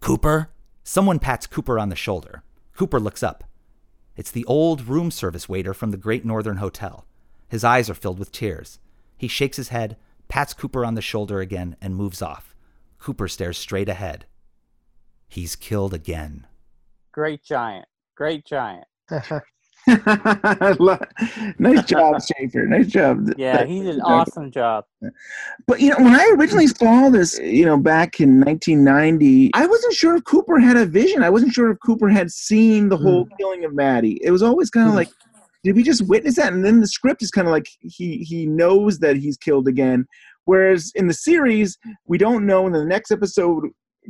Speaker 6: Cooper? Someone pats Cooper on the shoulder. Cooper looks up. It's the old room service waiter from the Great Northern Hotel. His eyes are filled with tears. He shakes his head, pats Cooper on the shoulder again, and moves off. Cooper stares straight ahead. He's killed again.
Speaker 2: Great giant. Great giant.
Speaker 1: nice job, Schaefer. Nice job.
Speaker 2: Yeah, he did an awesome job.
Speaker 1: But you know, when I originally saw this, you know, back in 1990, I wasn't sure if Cooper had a vision. I wasn't sure if Cooper had seen the whole mm. killing of Maddy. It was always kind of mm. like, did we just witness that? And then the script is kind of like he he knows that he's killed again. Whereas in the series, we don't know. In the next episode,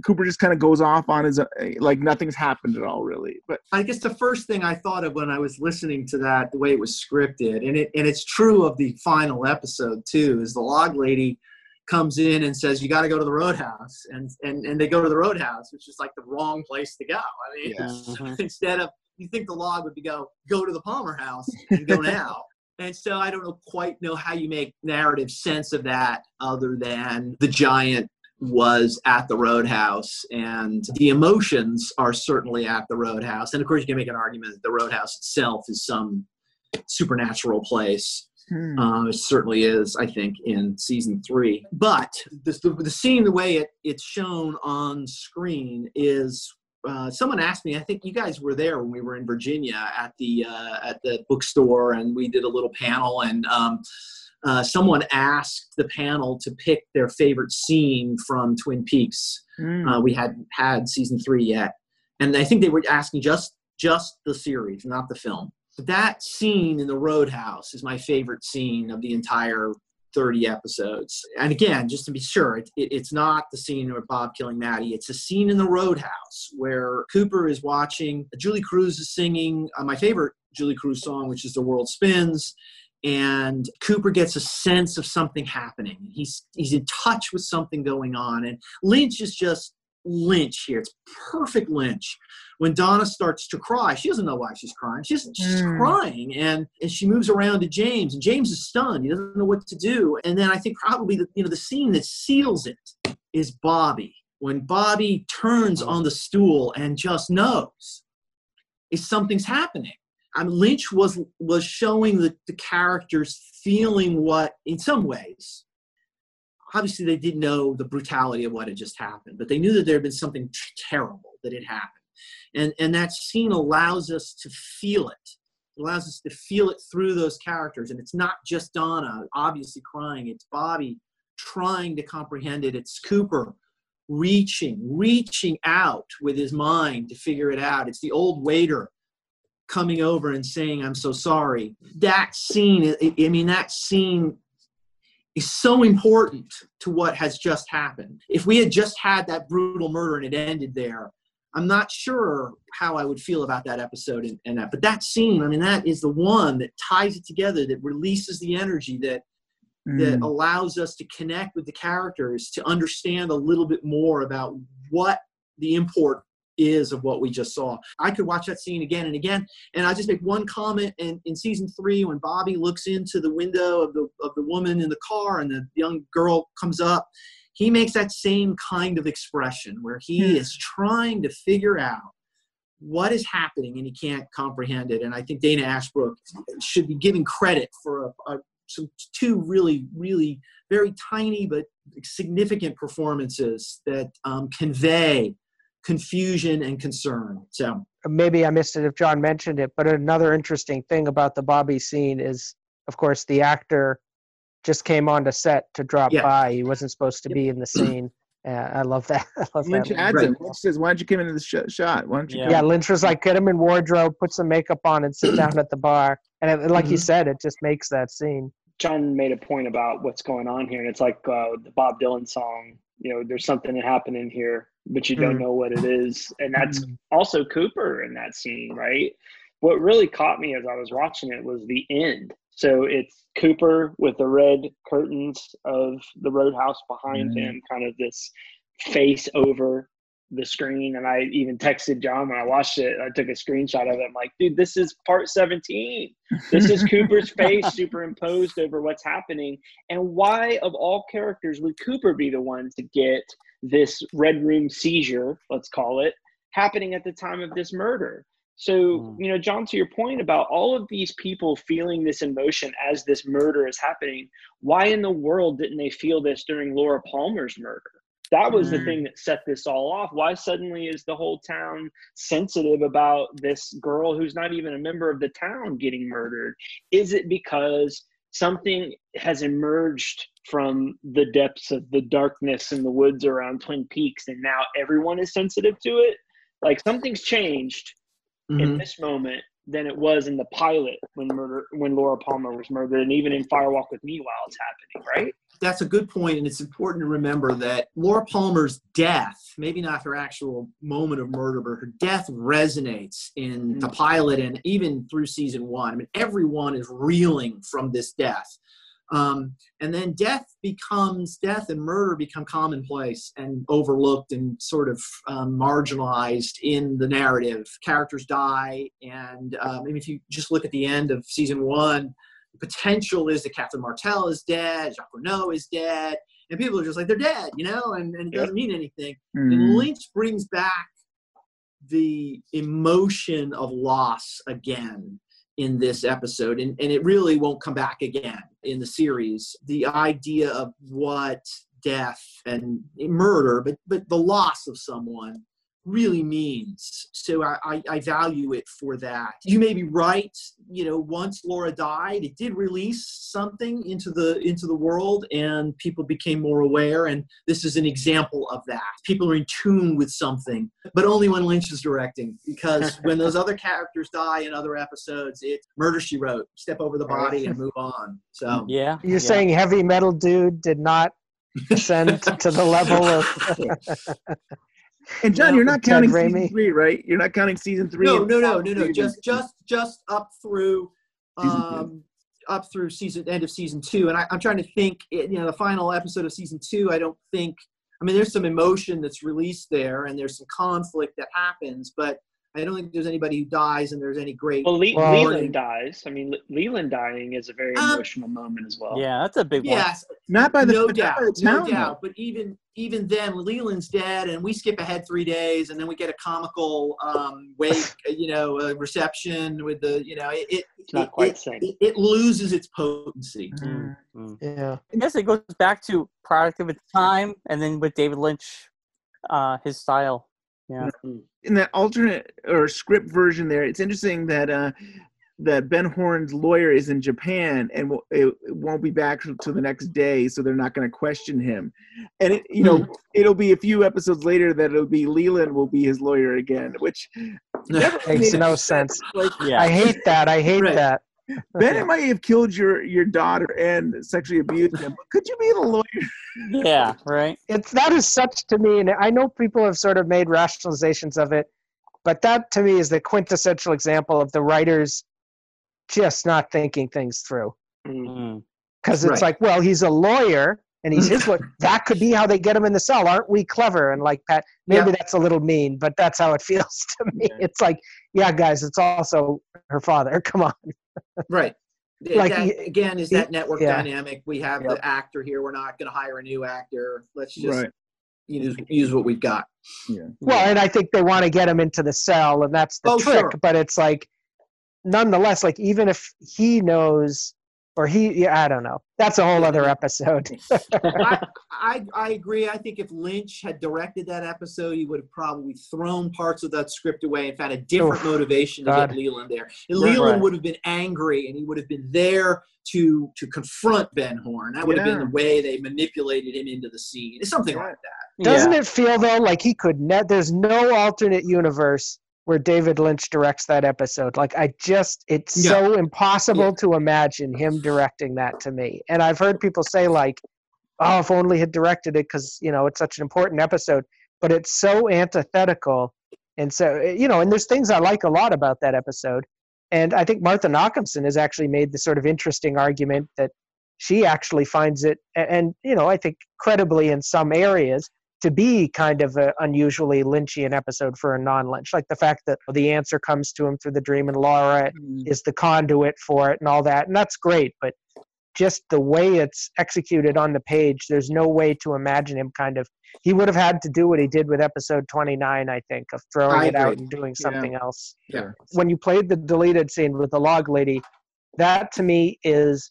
Speaker 1: Cooper just kind of goes off on his uh, like nothing's happened at all, really. But
Speaker 3: I guess the first thing I thought of when I was listening to that, the way it was scripted, and it and it's true of the final episode too, is the log lady comes in and says, "You got to go to the roadhouse," and and and they go to the roadhouse, which is like the wrong place to go. I mean,
Speaker 1: Yeah.
Speaker 2: Mhm.
Speaker 3: instead of you think the log would be go go to the Palmer house and go now. And so I don't know quite know how you make narrative sense of that other than the giant was at the roadhouse and the emotions are certainly at the roadhouse. And of course you can make an argument that the roadhouse itself is some supernatural place.
Speaker 1: Hmm.
Speaker 3: uh, it certainly is i think in season three. But the, the, the scene the way it, it's shown on screen is uh, someone asked me i think you guys were there when we were in virginia at the uh, at the bookstore and we did a little panel and um, uh, someone asked the panel to pick their favorite scene from twin peaks
Speaker 1: Hmm.
Speaker 3: uh, we hadn't had season three yet, and I think they were asking just just the series, not the film. But that scene in the Roadhouse is my favorite scene of the entire 30 episodes. And again, just to be sure, it, it- it's not the scene where Bob killing Maddy. It's a scene in the Roadhouse where Cooper is watching. Julee Cruise is singing uh, my favorite Julee Cruise song, which is "The World Spins." And Cooper gets a sense of something happening. He's he's in touch with something going on, and Lynch is just Lynch here. It's perfect Lynch. When Donna starts to cry, she doesn't know why she's crying. She's she's
Speaker 1: Mm.
Speaker 3: crying, and and she moves around to James, and James is stunned. He doesn't know what to do. And then I think probably the you know the scene that seals it is Bobby. When Bobby turns on the stool and just knows, is something's happening. I mean, Lynch was was showing the, the characters feeling what, in some ways, obviously they didn't know the brutality of what had just happened, but they knew that there had been something terrible that had happened, and and that scene allows us to feel it. It allows us to feel it through those characters. And it's not just Donna obviously crying, it's Bobby trying to comprehend it. It's Cooper reaching, reaching out with his mind to figure it out. It's the old waiter coming over and saying, I'm so sorry. That scene, I mean, that scene is so important to what has just happened. If we had just had that brutal murder and it ended there, I'm not sure how I would feel about that episode and, and that. But that scene, I mean, that is the one that ties it together, that releases the energy, that that
Speaker 1: Mm.
Speaker 3: allows us to connect with the characters, to understand a little bit more about what the import is of what we just saw. I could watch that scene again and again, and I just make one comment. And in season three, when Bobby looks into the window of the of the woman in the car, and the young girl comes up, he makes that same kind of expression where he
Speaker 1: Hmm.
Speaker 3: is trying to figure out what is happening and he can't comprehend it. And I think Dana Ashbrook should be given credit for a, a, some two really, really very tiny but significant performances that um, convey confusion and concern. So
Speaker 5: maybe I missed it if John mentioned it, but another interesting thing about the Bobby scene is, of course, the actor just came onto set to drop
Speaker 3: Yeah.
Speaker 5: by. He wasn't supposed to be in the scene. Uh, I love that. I love
Speaker 1: Lynch
Speaker 5: that.
Speaker 1: adds
Speaker 3: Right.
Speaker 1: it. Lynch says, "Why don't you come into the sh- shot? Why don't you?"
Speaker 2: Yeah.
Speaker 1: come
Speaker 5: Yeah, Lynch was like, get him in wardrobe, put some makeup on, and sit down at the bar. And it, like you
Speaker 3: Mhm.
Speaker 5: said, it just makes that scene.
Speaker 4: John made a point about what's going on here, and it's like uh, the Bob Dylan song. You know, there's something happening here, but you don't
Speaker 3: Mhm.
Speaker 4: know what it is, and that's
Speaker 5: Mhm.
Speaker 4: also Cooper in that scene, right? What really caught me as I was watching it was the end. So it's Cooper with the red curtains of the roadhouse behind
Speaker 1: Mhm.
Speaker 4: him, kind of this face over the screen. And I even texted John when I watched it. I took a screenshot of it. I'm like, dude, this is part 17. This is Cooper's face superimposed over what's happening. And why, of all characters, would Cooper be the one to get this red room seizure, let's call it, happening at the time of this murder? So,
Speaker 2: Hmm.
Speaker 4: you know, John, to your point about all of these people feeling this emotion as this murder is happening, why in the world didn't they feel this during Laura Palmer's murder? That was the
Speaker 2: Hmm.
Speaker 4: thing that set this all off. Why suddenly is the whole town sensitive about this girl who's not even a member of the town getting murdered? Is it because something has emerged from the depths of the darkness in the woods around Twin Peaks and now everyone is sensitive to it? Like something's changed in
Speaker 3: mhm.
Speaker 4: this moment than it was in the pilot when murder when Laura Palmer was murdered and even in Fire Walk with Me while it's happening, right?
Speaker 3: That's a good point, and it's important to remember that Laura Palmer's death, maybe not her actual moment of murder, but her death resonates in the pilot and even through season one. I mean, everyone is reeling from this death. Um, and then death becomes death and murder become commonplace and overlooked and sort of um, marginalized in the narrative. Characters die, and um, if you just look at the end of season one, the potential is that Catherine Martell is dead, Jacques Renault is dead, and people are just like they're dead, you know, and, and it doesn't mean anything.
Speaker 1: Mm.
Speaker 3: And Lynch brings back the emotion of loss again in this episode, and, and it really won't come back again in the series. The idea of what death and murder, but but the loss of someone really means. So I, I, I value it for that. You may be right. You know, once Laura died, it did release something into the into the world, and people became more aware. And this is an example of that. People are in tune with something, but only when Lynch is directing. Because when those other characters die in other episodes, it's murder she wrote. Step over the body and move on. So
Speaker 2: Yeah.
Speaker 5: You're
Speaker 2: yeah.
Speaker 5: saying heavy metal dude did not ascend to the level of.
Speaker 1: And John, you're not
Speaker 5: Ted
Speaker 1: counting
Speaker 5: Raimi.
Speaker 1: season three, right? You're not counting season three.
Speaker 3: no, no, no, no, no. Just, just, just up through, um, up through season end of season two. And I, I'm trying to think. You know, the final episode of season two. I don't think. I mean, there's some emotion that's released there, and there's some conflict that happens, but I don't think there's anybody who dies, and there's any great.
Speaker 4: Well, Le-
Speaker 5: Well-
Speaker 4: Leland dies. I mean, Le- Leland dying is a very
Speaker 3: Um,
Speaker 4: emotional moment as well.
Speaker 2: Yeah, that's a big one.
Speaker 3: Yes,
Speaker 1: not by the
Speaker 3: no doubt,
Speaker 1: by the
Speaker 3: no
Speaker 1: town,
Speaker 3: doubt. But even even then, Leland's dead, and we skip ahead three days, and then we get a comical um, wake, you know, uh, reception with the, you know, it it,
Speaker 4: It's not
Speaker 3: it,
Speaker 4: quite
Speaker 3: it, it, it loses its potency.
Speaker 1: Mm.
Speaker 2: Mm.
Speaker 5: Yeah.
Speaker 2: I guess it goes back to product of its time, and then with David Lynch, uh, his style. Yeah.
Speaker 1: In that alternate or script version there, it's interesting that uh, that Ben Horne's lawyer is in Japan and will, it, it won't be back till the next day, so they're not going to question him. And it, you know, it'll be a few episodes later that it'll be Leland will be his lawyer again, which
Speaker 5: Makes no
Speaker 1: sense.
Speaker 5: sense.
Speaker 1: Like
Speaker 2: Yeah.
Speaker 5: I hate that. I hate
Speaker 3: Right.
Speaker 5: that.
Speaker 1: Ben might have killed your your daughter and sexually abused him, but could you be the lawyer?
Speaker 2: Yeah, right.
Speaker 5: It's that is such to me, and I know people have sort of made rationalizations of it, but that to me is the quintessential example of the writers just not thinking things through.
Speaker 2: Mm.
Speaker 5: Because it's
Speaker 3: Right.
Speaker 5: like, well, he's a lawyer and he's his lawyer. That could be how they get him in the cell. Aren't we clever? And like Pat, maybe
Speaker 3: Yeah.
Speaker 5: that's a little mean, but that's how it feels to me.
Speaker 1: Yeah.
Speaker 5: It's like, yeah, guys, it's also her father. Come on.
Speaker 3: Right.
Speaker 5: Like,
Speaker 3: that, again, is that network
Speaker 5: yeah.
Speaker 3: dynamic? We have
Speaker 5: Yep.
Speaker 3: the actor here. We're not going to hire a new actor. Let's just
Speaker 1: Right.
Speaker 3: use use what we've got.
Speaker 1: Yeah.
Speaker 5: Well, and I think they want to get him into the cell, and that's the
Speaker 3: Oh,
Speaker 5: trick.
Speaker 3: sure.
Speaker 5: But it's like, nonetheless, like even if he knows, or he, yeah, I don't know. That's a whole other episode.
Speaker 3: I, I I agree. I think if Lynch had directed that episode, he would have probably thrown parts of that script away and found a different
Speaker 5: Oof,
Speaker 3: motivation to
Speaker 5: God.
Speaker 3: get Leland there. And
Speaker 2: Right.
Speaker 3: Leland
Speaker 2: Right.
Speaker 3: would have been angry, and he would have been there to to confront Ben Horne. That would have been the way they manipulated him into the scene. It's something like that.
Speaker 5: Doesn't
Speaker 2: yeah.
Speaker 5: it feel though like he could? Ne- there's no alternate universe where David Lynch directs that episode. Like I just, it's
Speaker 3: Yeah.
Speaker 5: so impossible
Speaker 3: Yeah.
Speaker 5: to imagine him directing that to me. And I've heard people say like, "Oh, if only had directed it because you know it's such an important episode." But it's so antithetical, and so eh, you know, and there's things I like a lot about that episode. And I think Martha Nochimson has actually made the sort of interesting argument that she actually finds it and you know, I think credibly in some areas, to be kind of an unusually Lynchian episode for a non-Lynch, like the fact that the answer comes to him through the dream, and Laura mm-hmm. is the conduit for it, and all that, and that's great. But just the way it's executed on the page, there's no way to imagine him kind of. He would have had to do what he did with episode 29, I think, of throwing
Speaker 3: I
Speaker 5: it out and doing
Speaker 1: Yeah.
Speaker 5: something else.
Speaker 3: Yeah.
Speaker 5: When you played the deleted scene with the log lady, that to me is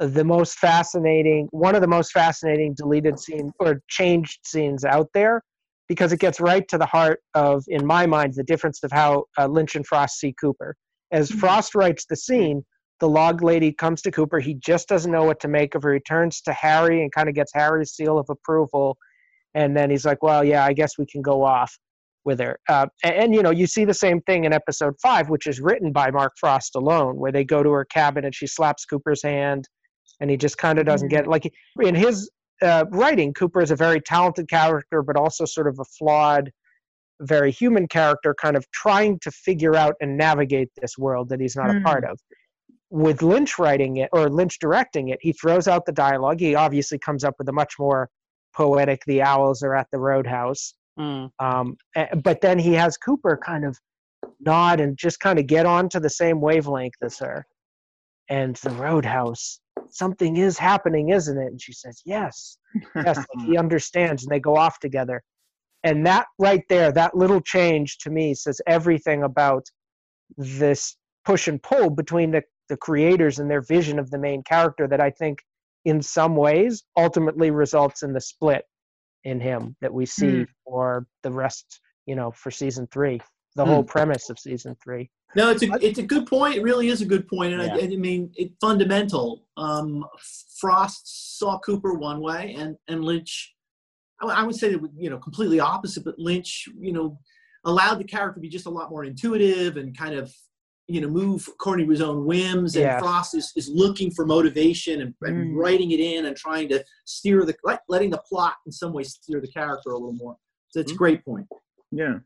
Speaker 5: the most fascinating, one of the most fascinating deleted scene or changed scenes out there, because it gets right to the heart of, in my mind, the difference of how uh, Lynch and Frost see Cooper. As Frost writes the scene, the log lady comes to Cooper. He just doesn't know what to make of her. He turns to Harry and kind of gets Harry's seal of approval, and then he's like, "Well, yeah, I guess we can go off." with her. Uh, and, and, you know, you see the same thing in episode five, which is written by Mark Frost alone, where they go to her cabin and she slaps Cooper's hand, and he just kind of doesn't get it. Like in his uh, writing, Cooper is a very talented character, but also sort of a flawed, very human character, kind of trying to figure out and navigate this world that he's not a
Speaker 1: Hmm.
Speaker 5: part of. With Lynch writing it or Lynch directing it, he throws out the dialogue. He obviously comes up with a much more poetic "The owls are at the roadhouse."
Speaker 2: Mm.
Speaker 5: Um, but then he has Cooper kind of nod and just kind of get on to the same wavelength as her. And the roadhouse, something is happening, isn't it? And she says, Yes, yes, like he understands. And they go off together. And that right there, that little change to me says everything about this push and pull between the, the creators and their vision of the main character that I think in some ways ultimately results in the split in him that we see hmm. for the rest, you know, for season three, the hmm. whole premise of season three.
Speaker 3: No, it's a it's a good point. It really is a good point, and
Speaker 2: Yeah.
Speaker 3: I, I mean, it fundamental. Um, Frost saw Cooper one way, and and Lynch, I, would- I would say that you know completely opposite. But Lynch, you know, allowed the character to be just a lot more intuitive and kind of you know move according to his own whims. And
Speaker 5: Yeah.
Speaker 3: Frost is, is looking for motivation and, and
Speaker 1: Mm.
Speaker 3: writing it in and trying to steer the let- letting the plot in some way steer the character a little more. So it's a great point.
Speaker 1: Yeah.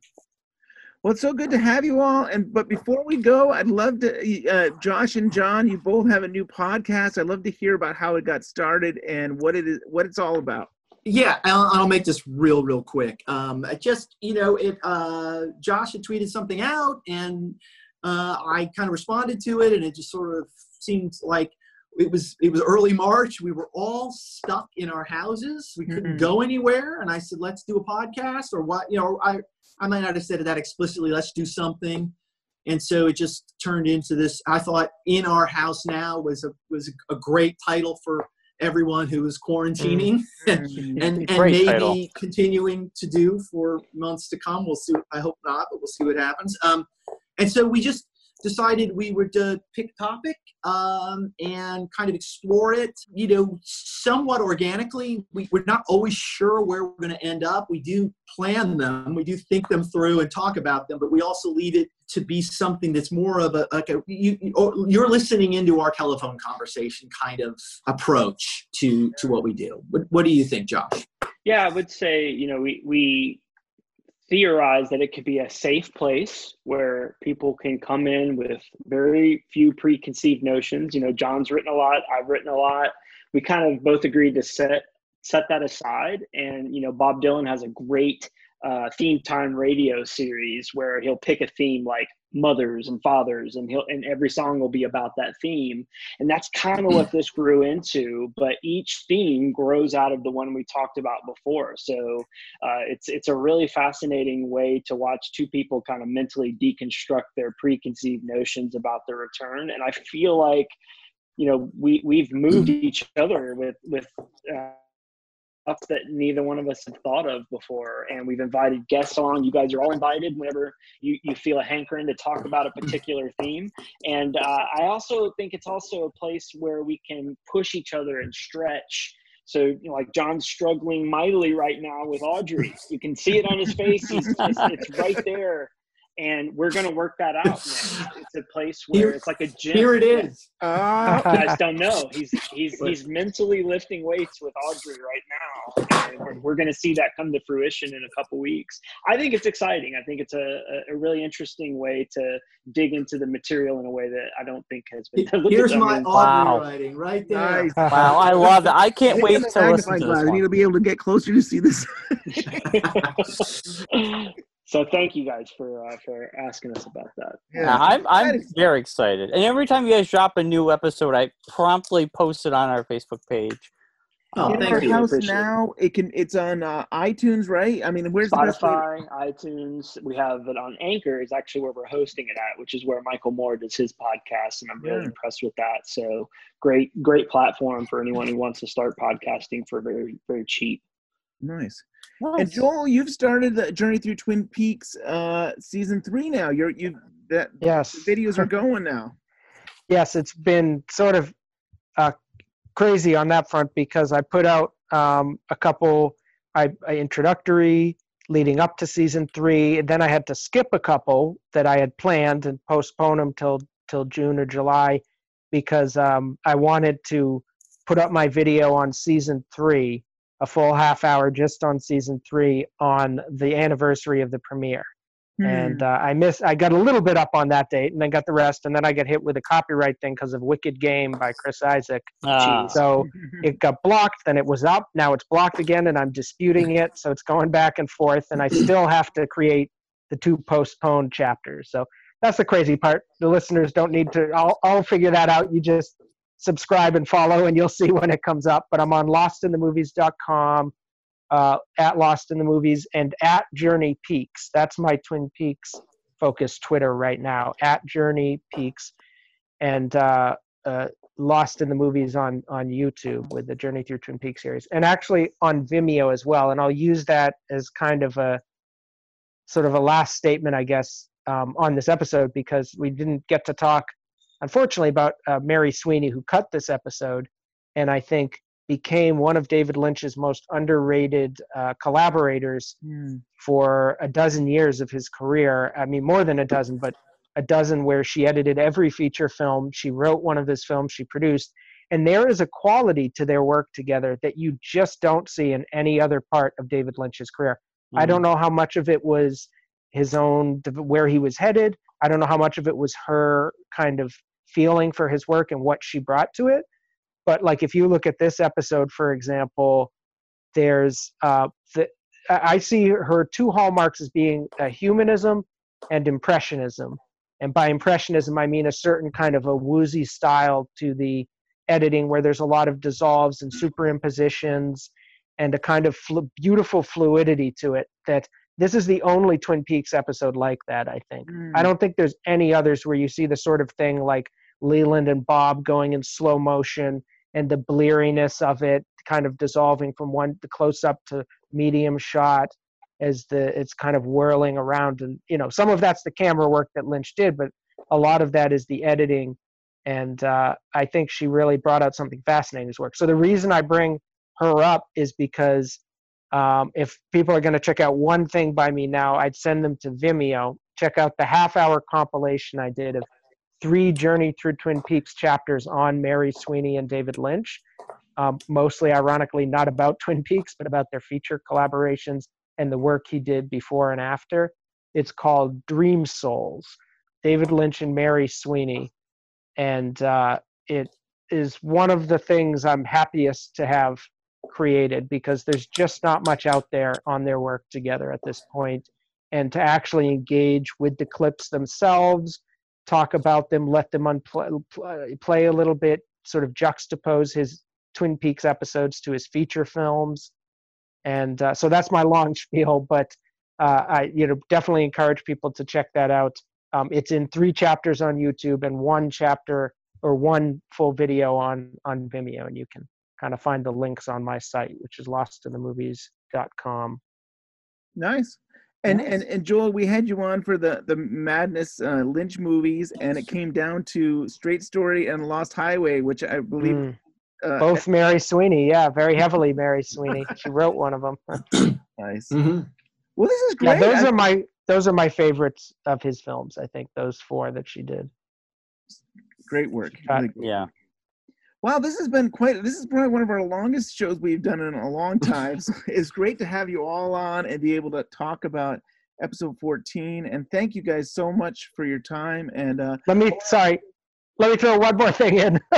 Speaker 1: Well, it's so good to have you all. And but before we go, I'd love to, uh, Josh and John, you both have a new podcast. I'd love to hear about how it got started and what it is, what it's all about.
Speaker 3: Yeah, I'll, I'll make this real, real quick. Um, I just, you know, it. Uh, Josh had tweeted something out, and uh, I kind of responded to it, and it just sort of seemed like it was. It was early March. We were all stuck in our houses. We couldn't
Speaker 1: Mhm.
Speaker 3: go anywhere, and I said, "Let's do a podcast," or what? You know, I I might not have said that explicitly. Let's do something. And so it just turned into this. I thought "In Our House Now" was a was a, great title for everyone who was quarantining and and maybe
Speaker 2: title.
Speaker 3: continuing to do for months to come. We'll see. I hope not, but we'll see what happens. Um, and so we just decided we would uh, pick topic um, and kind of explore it, you know, somewhat organically. We, we're not always sure where we're going to end up. We do plan them, we do think them through and talk about them, but we also leave it to be something that's more of a like a you, you're listening into our telephone conversation kind of approach to to what we do. What, what do you think, Josh?
Speaker 4: Yeah, I would say you know we we theorize that it could be a safe place where people can come in with very few preconceived notions. You know, John's written a lot, I've written a lot. We kind of both agreed to set set that aside, and you know, Bob Dylan has a great uh, theme time radio series where he'll pick a theme like mothers and fathers and he'll and every song will be about that theme. And that's kind of what this grew into but each theme grows out of the one we talked about before. So uh, it's it's a really fascinating way to watch two people kind of mentally deconstruct their preconceived notions about the return. And i feel like you know we we've moved each other with with uh, stuff that neither one of us had thought of before. And we've invited guests on. You guys are all invited whenever you, you feel a hankering to talk about a particular theme. And uh, I also think it's also a place where we can push each other and stretch. So, you know, like John's struggling mightily right now with Audrey. You can see it on his face. He's, it's, it's right there and we're going to work that out. It's a place where here, it's like a gym.
Speaker 3: Here it is.
Speaker 4: Uh, you guys don't know. He's he's he's mentally lifting weights with Audrey right now, and we're, we're going to see that come to fruition in a couple weeks. I think it's exciting. I think it's a, a really interesting way to dig into the material in a way that I don't think has been.
Speaker 3: Here's my Audrey wow. writing right there. Nice.
Speaker 2: Wow, I love that. I can't wait to listen to this.
Speaker 1: I need to be able to get closer to see this.
Speaker 4: So thank you guys for uh, for asking us about that.
Speaker 2: Yeah, I'm I'm very excited. And every time you guys drop a new episode, I promptly post it on our Facebook page.
Speaker 1: Oh, in our house now, it can. It's on uh, iTunes, right? I mean, where's the
Speaker 4: Spotify, iTunes? We have it on Anchor. Is actually where we're hosting it at, which is where Michael Moore does his podcast, and I'm really yeah. impressed with that. So great, great platform for anyone who wants to start podcasting for very, very cheap.
Speaker 1: Nice. Nice. And Joel, you've started the journey through Twin Peaks uh, season three now. You're you that
Speaker 5: yes
Speaker 1: videos are going now.
Speaker 5: Yes, it's been sort of uh, crazy on that front because I put out um, a couple I, I introductory leading up to season three. And then I had to skip a couple that I had planned and postpone them till till June or July because um, I wanted to put up my video on season three a full half hour just on season three on the anniversary of the premiere. Mm. And uh, I missed. I got a little bit up on that date, and then got the rest, and then I got hit with a copyright thing because of Wicked Game by Chris Isaak. Ah. So it got blocked. Then it was up. Now it's blocked again, and I'm disputing it. So it's going back and forth, and I still have to create the two postponed chapters. So that's the crazy part. The listeners don't need to. I'll I'll figure that out. You just subscribe and follow, and you'll see when it comes up. But I'm on LostInTheMovies.com, uh, at Lost in the Movies, and at Journey Peaks. That's my Twin Peaks focused Twitter right now. At Journey Peaks, and uh, uh, Lost in the Movies on on YouTube with the Journey Through Twin Peaks series, and actually on Vimeo as well. And I'll use that as kind of a sort of a last statement, I guess, um, on this episode because we didn't get to talk unfortunately, about uh, Mary Sweeney, who cut this episode, and I think became one of David Lynch's most underrated uh, collaborators mm. for a dozen years of his career. I mean, more than a dozen, but a dozen where she edited every feature film. She wrote one of his films, she produced. And there is a quality to their work together that you just don't see in any other part of David Lynch's career. Mm. I hmm. don't know how much of it was his own, where he was headed. I don't know how much of it was her kind of feeling for his work and what she brought to it. But like if you look at this episode, for example, there's uh, the, I see her two hallmarks as being uh, humanism and impressionism. And by impressionism, I mean a certain kind of a woozy style to the editing where there's a lot of dissolves and superimpositions and a kind of fl- beautiful fluidity to it that this is the only Twin Peaks episode like that, I think. Mm. I don't think there's any others where you see the sort of thing like Leland and Bob going in slow motion and the bleariness of it kind of dissolving from one the close up to medium shot as the it's kind of whirling around and you know some of that's the camera work that Lynch did but a lot of that is the editing, and uh, I think she really brought out something fascinating in his work. So the reason I bring her up is because um, if people are going to check out one thing by me now, I'd send them to Vimeo. Check out the half-hour compilation I did of three Journey Through Twin Peaks chapters on Mary Sweeney and David Lynch. Um, mostly, ironically, not about Twin Peaks, but about their feature collaborations and the work he did before and after. It's called Dream Souls, David Lynch and Mary Sweeney, and uh, it is one of the things I'm happiest to have created because there's just not much out there on their work together at this point. And to actually engage with the clips themselves talk about them let them unplay, play a little bit sort of juxtapose his twin peaks episodes to his feature films. And uh, so that's my long spiel but uh, i you know definitely encourage people to check that out. Um, it's in three chapters on youtube and one chapter or one full video on on vimeo and you can kind of find the links on my site, which is lostinthemovies.com.
Speaker 1: Nice. And, nice. and and Joel, we had you on for the the Madness uh, Lynch movies, and it came down to Straight Story and Lost Highway, which I believe mm.
Speaker 5: uh, both Mary Sweeney. Yeah, very heavily Mary Sweeney. she wrote one of them.
Speaker 1: nice. Mm-hmm. Well, this is great.
Speaker 5: Yeah, those I, are my those are my favorites of his films. I think those four that she did.
Speaker 1: Great work.
Speaker 2: Really great. Yeah.
Speaker 1: Wow, this has been quite. This is probably one of our longest shows we've done in a long time. so it's great to have you all on and be able to talk about episode 14. And thank you guys so much for your time. And uh,
Speaker 5: let me, sorry, let me throw one more thing in.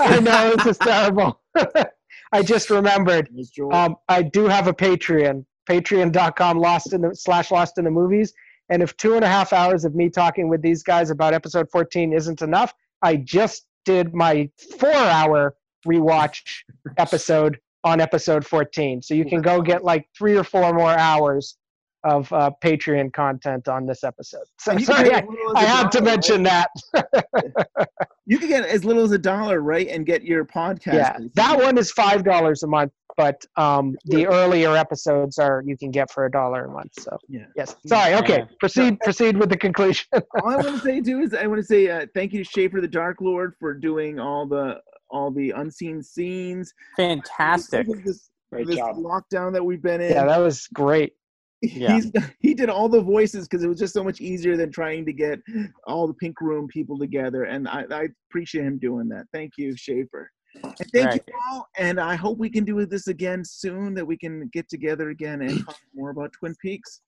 Speaker 5: I know this is terrible. I just remembered. Um, I do have a Patreon. Patreon.com lost in the slash lost in the movies. And if two and a half hours of me talking with these guys about episode 14 isn't enough, I just did my four hour rewatch episode on episode 14. So you can go get like three or four more hours of uh, Patreon content on this episode. So sorry, I, I had to mention right?
Speaker 1: that. you can get as little as a dollar, right, and get your podcast.
Speaker 5: Yeah, that one is five dollars a month, but um, the earlier episodes are you can get for a dollar a month. So yeah, yes. Sorry. Okay, yeah. proceed. proceed with the conclusion.
Speaker 1: all I want to say too is I want to say uh, thank you to Schaefer the Dark Lord for doing all the all the unseen scenes.
Speaker 2: Fantastic.
Speaker 1: This, this lockdown that we've been in.
Speaker 5: Yeah, that was great
Speaker 1: yeah. He's, he did all the voices because it was just so much easier than trying to get all the pink room people together and i, I appreciate him doing that. Thank you schaefer. And thank right. you all and i hope we can do this again soon that we can get together again and talk more about twin peaks.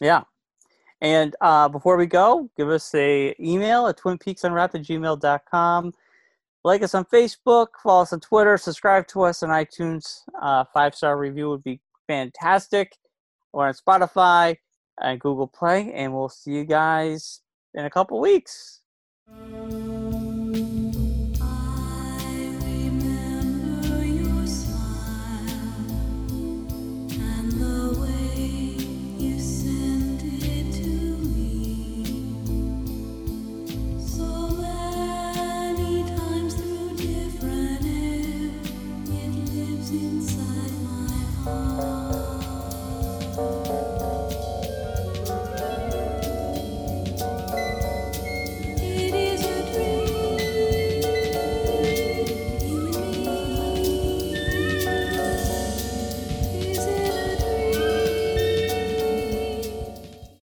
Speaker 2: Yeah. And uh, before we go give us a email at twinpeaksunwrapped at gmail.com like us on facebook follow us on twitter subscribe to us on itunes. Uh, five star review would be fantastic or on Spotify and Google Play. And we'll see you guys in a couple weeks.